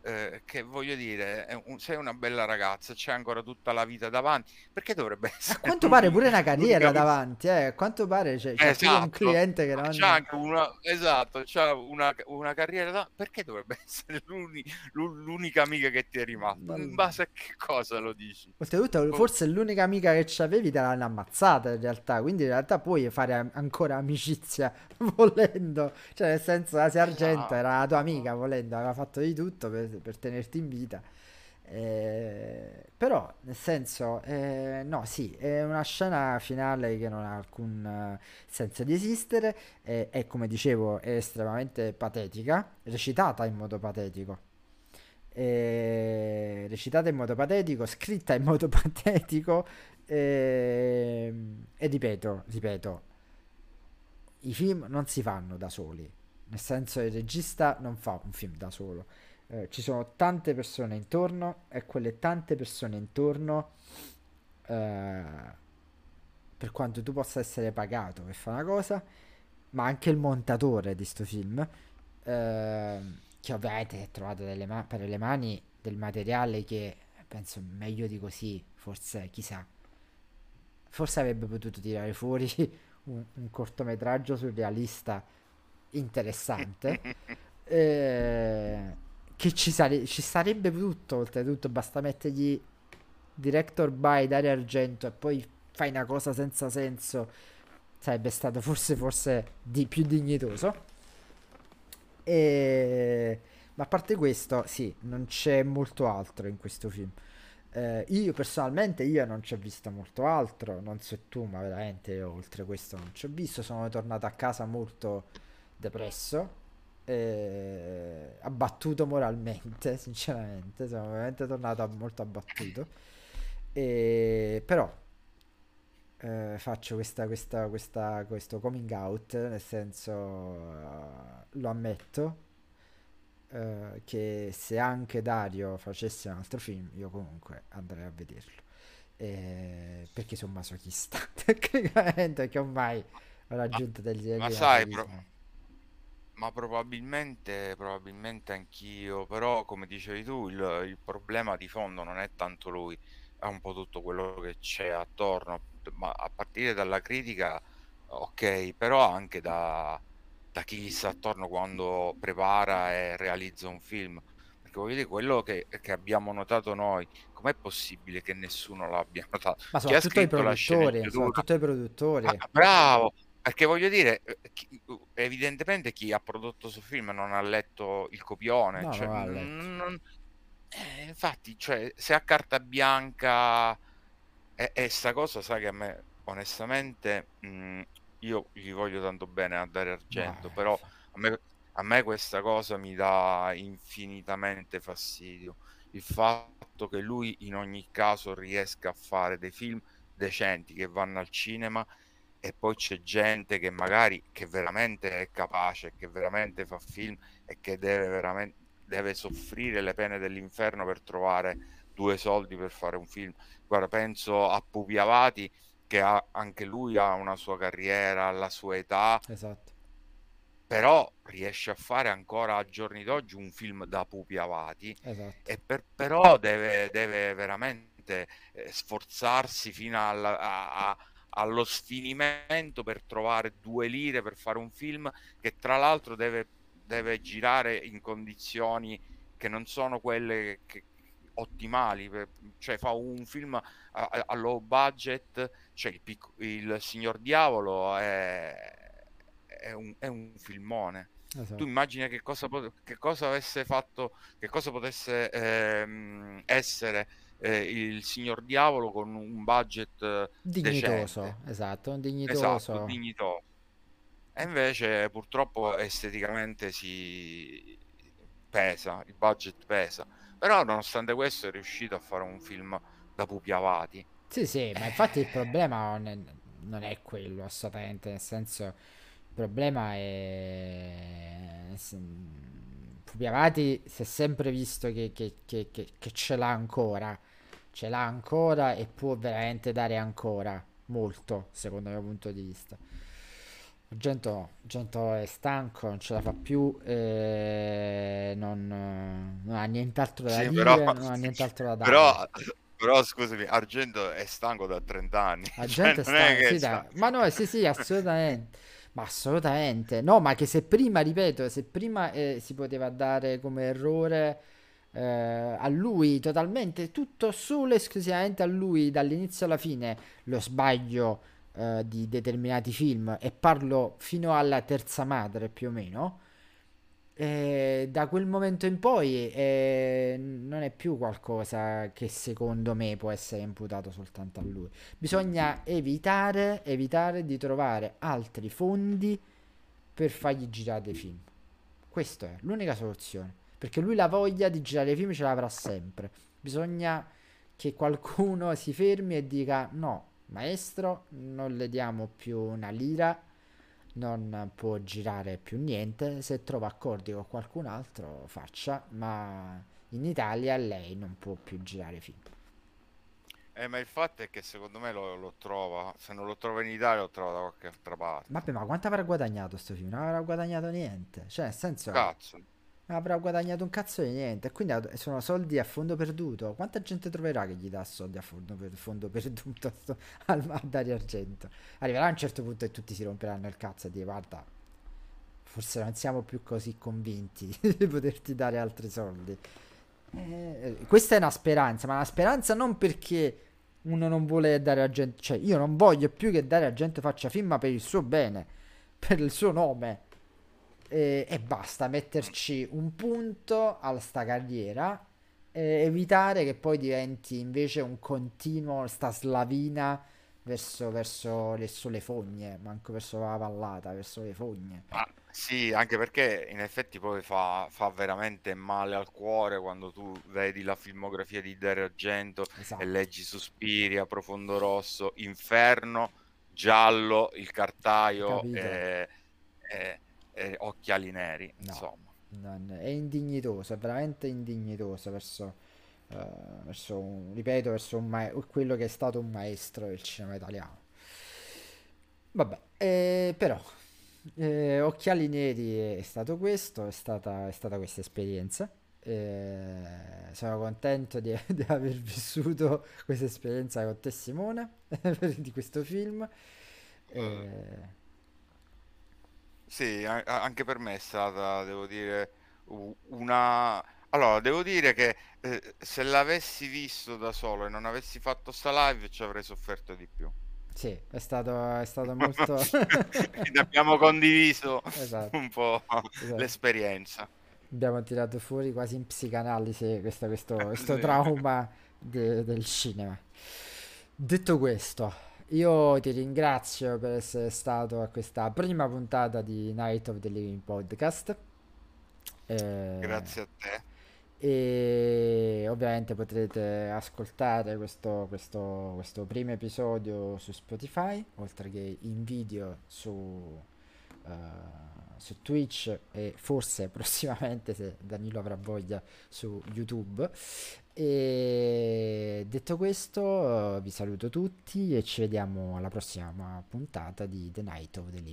eh, che voglio dire, un- sei una bella ragazza, c'è ancora tutta la vita davanti, perché dovrebbe A essere quanto pare pure una (laughs) carriera davanti, eh. A quanto pare c'è, c'è pure un Esatto, cliente che non... c'ha anche una, esatto, c'ha una, una carriera da... Perché dovrebbe (laughs) essere l'uni- l'u- l'unica amica che ti è rimasta? In base a che cosa lo dici? Oltretutto, Oh. forse l'unica amica che c'avevi te l'hanno ammazzata in realtà, quindi in realtà puoi fare ancora amicizia (laughs) volendo. Cioè, nel senso, Asia Argento era la tua amica volendo, aveva fatto di tutto per, per tenerti in vita. Eh, però, nel senso, eh, no, sì, è una scena finale che non ha alcun eh, senso di esistere, e, e come dicevo, è estremamente patetica, recitata in modo patetico. E recitata in modo patetico, scritta in modo (laughs) patetico, e, e ripeto, ripeto, i film non si fanno da soli, nel senso il regista non fa un film da solo, Eh, ci sono tante persone intorno e quelle tante persone intorno, eh, per quanto tu possa essere pagato per fare una cosa, ma anche il montatore di sto film, ehm, che ovviamente è trovato delle ma- per le mani del materiale che penso meglio di così, forse chissà, forse avrebbe potuto tirare fuori (laughs) un, un cortometraggio surrealista interessante. (laughs) eh, che ci, sare- ci sarebbe tutto, oltretutto, basta mettergli director by Dario Argento e poi fai una cosa senza senso. Sarebbe stato forse, forse di più dignitoso. E... Ma a parte questo, sì, non c'è molto altro in questo film. Eh, io personalmente io non ci ho visto molto altro, non so tu, ma veramente oltre questo non ci ho visto. Sono tornato a casa molto depresso, eh, abbattuto moralmente, (laughs) sinceramente. Sono veramente tornato molto abbattuto. E, però eh, faccio questa, questa, questa, questo coming out, nel senso eh, lo ammetto eh, che se anche Dario facesse un altro film, io comunque andrei a vederlo. Eh, perché sono masochista, (laughs) tecnicamente, perché ormai ho raggiunto degli Ma sai, masochismo. Ma probabilmente, probabilmente anch'io, però come dicevi tu, il, il problema di fondo non è tanto lui, è un po' tutto quello che c'è attorno, ma a partire dalla critica, ok, però anche da, da chi gli sta attorno quando prepara e realizza un film. Perché voglio dire, quello che, che abbiamo notato noi, com'è possibile che nessuno l'abbia (laughs) notato? Ma soprattutto i produttori, soprattutto i produttori. Ah, bravo, perché voglio dire, eh, chi- evidentemente chi ha prodotto questo film non ha letto il copione, No, cioè, non letto. non- eh, infatti, cioè, se a carta bianca e, e sta cosa, sai che a me, onestamente, mm, io gli voglio tanto bene a Dario Argento, Ma- però a me, a me questa cosa mi dà infinitamente fastidio. Il fatto che lui in ogni caso riesca a fare dei film decenti che vanno al cinema e poi c'è gente che magari che veramente è capace, che veramente fa film e che deve veramente deve soffrire le pene dell'inferno per trovare due soldi per fare un film. Guarda, penso a Pupi Avati che ha, anche lui ha una sua carriera, la sua età, Esatto. però riesce a fare ancora a giorni d'oggi un film da Pupi Avati Esatto. e per- però deve, deve veramente eh, sforzarsi fino alla- a- a- allo sfinimento per trovare due lire per fare un film che tra l'altro deve, deve girare in condizioni che non sono quelle che- ottimali, cioè fa un film a, a- low budget, cioè il, pic- il Signor Diavolo è, è un, è un filmone tu Esatto. immagina che cosa, che cosa avesse fatto, che cosa potesse ehm, essere eh, il signor Diavolo con un budget eh, Dignitoso, decente. esatto, un Esatto, dignitoso. dignitoso. E invece purtroppo esteticamente si pesa, il budget pesa. Però nonostante questo è riuscito a fare un film da pupi avati. Sì, sì, ma infatti il problema non è, non è quello assolutamente, nel senso il problema è... Pupi Avati si è sempre visto che, che, che, che, ce l'ha ancora, ce l'ha ancora e può veramente dare ancora molto, secondo il mio punto di vista. Argento, Argento è stanco, non ce la fa più, eh, non, non, ha nient'altro da sì, dire, però, non ha (laughs) nient'altro da dare. Però, però scusami, Argento è stanco da 30 anni. (laughs) Argento cioè, è stanco, sì, da... ma no, sì, sì, assolutamente. Ma assolutamente, no, ma che se prima, ripeto, se prima eh, si poteva dare come errore eh, a lui totalmente, tutto solo esclusivamente a lui dall'inizio alla fine, lo sbaglio eh, di determinati film, e parlo fino alla terza madre più o meno, eh, da quel momento in poi eh, non è più qualcosa che secondo me può essere imputato soltanto a lui. Bisogna evitare, evitare di trovare altri fondi per fargli girare dei film. Questa è l'unica soluzione. Perché lui la voglia di girare film ce l'avrà sempre. Bisogna che qualcuno (laughs) si fermi e dica no, maestro, non le diamo più una lira non può girare più niente, se trova accordi con qualcun altro faccia, ma in Italia lei non può più girare film. Eh, ma il fatto è che secondo me lo, lo, trova, se non lo trova in Italia lo trova da qualche altra parte. Vabbè, ma quanto avrà guadagnato sto film? Non avrà guadagnato niente, cioè nel senso... Cazzo avrà guadagnato un cazzo di niente. Quindi sono soldi a fondo perduto. Quanta gente troverà che gli dà soldi a fondo, per, fondo perduto (laughs) al, a Dario Argento? Arriverà a un certo punto e tutti si romperanno il cazzo e dire guarda, forse non siamo più così convinti (laughs) di poterti dare altri soldi. Eh, questa è una speranza, ma una speranza non perché uno non vuole dare a gente, cioè io non voglio più che dare a gente faccia film, ma per il suo bene, per il suo nome e, e basta metterci un punto alla sta carriera e evitare che poi diventi invece un continuo sta slavina verso, verso le sole fogne, manco verso la vallata, verso le fogne. Ah, sì, anche perché in effetti poi fa, fa, veramente male al cuore quando tu vedi la filmografia di Dario Argento esatto. e leggi Suspiria, Profondo Rosso, Inferno, Giallo, Il Cartaio. E, e, e occhiali neri, no, insomma. Non, è indignitoso, è veramente indignitoso verso, uh, verso un, ripeto, verso un ma- quello che è stato un maestro del cinema italiano. Vabbè, eh, però, eh, Occhiali Neri è stato questo, è stata, è stata questa esperienza. Eh, sono contento di, (laughs) di, aver vissuto questa esperienza con te Simone (laughs) di questo film. Eh, sì, a- anche per me è stata, devo dire, una... Allora, devo dire che eh, se l'avessi visto da solo e non avessi fatto sta live ci avrei sofferto di più. Sì, è stato, è stato (laughs) molto... Quindi abbiamo condiviso (laughs) esatto. un po' esatto. l'esperienza. Abbiamo tirato fuori quasi in psicanalisi questo, questo, (laughs) questo sì. trauma de- del cinema. Detto questo, io ti ringrazio per essere stato a questa prima puntata di Night of the Living Podcast. Eh, Grazie a te. E ovviamente potrete ascoltare questo, questo, questo primo episodio su Spotify, oltre che in video su, uh, su Twitch e forse (laughs) prossimamente, se Danilo avrà voglia, su YouTube. E detto questo, vi saluto tutti e ci vediamo alla prossima puntata di The Night of the Living.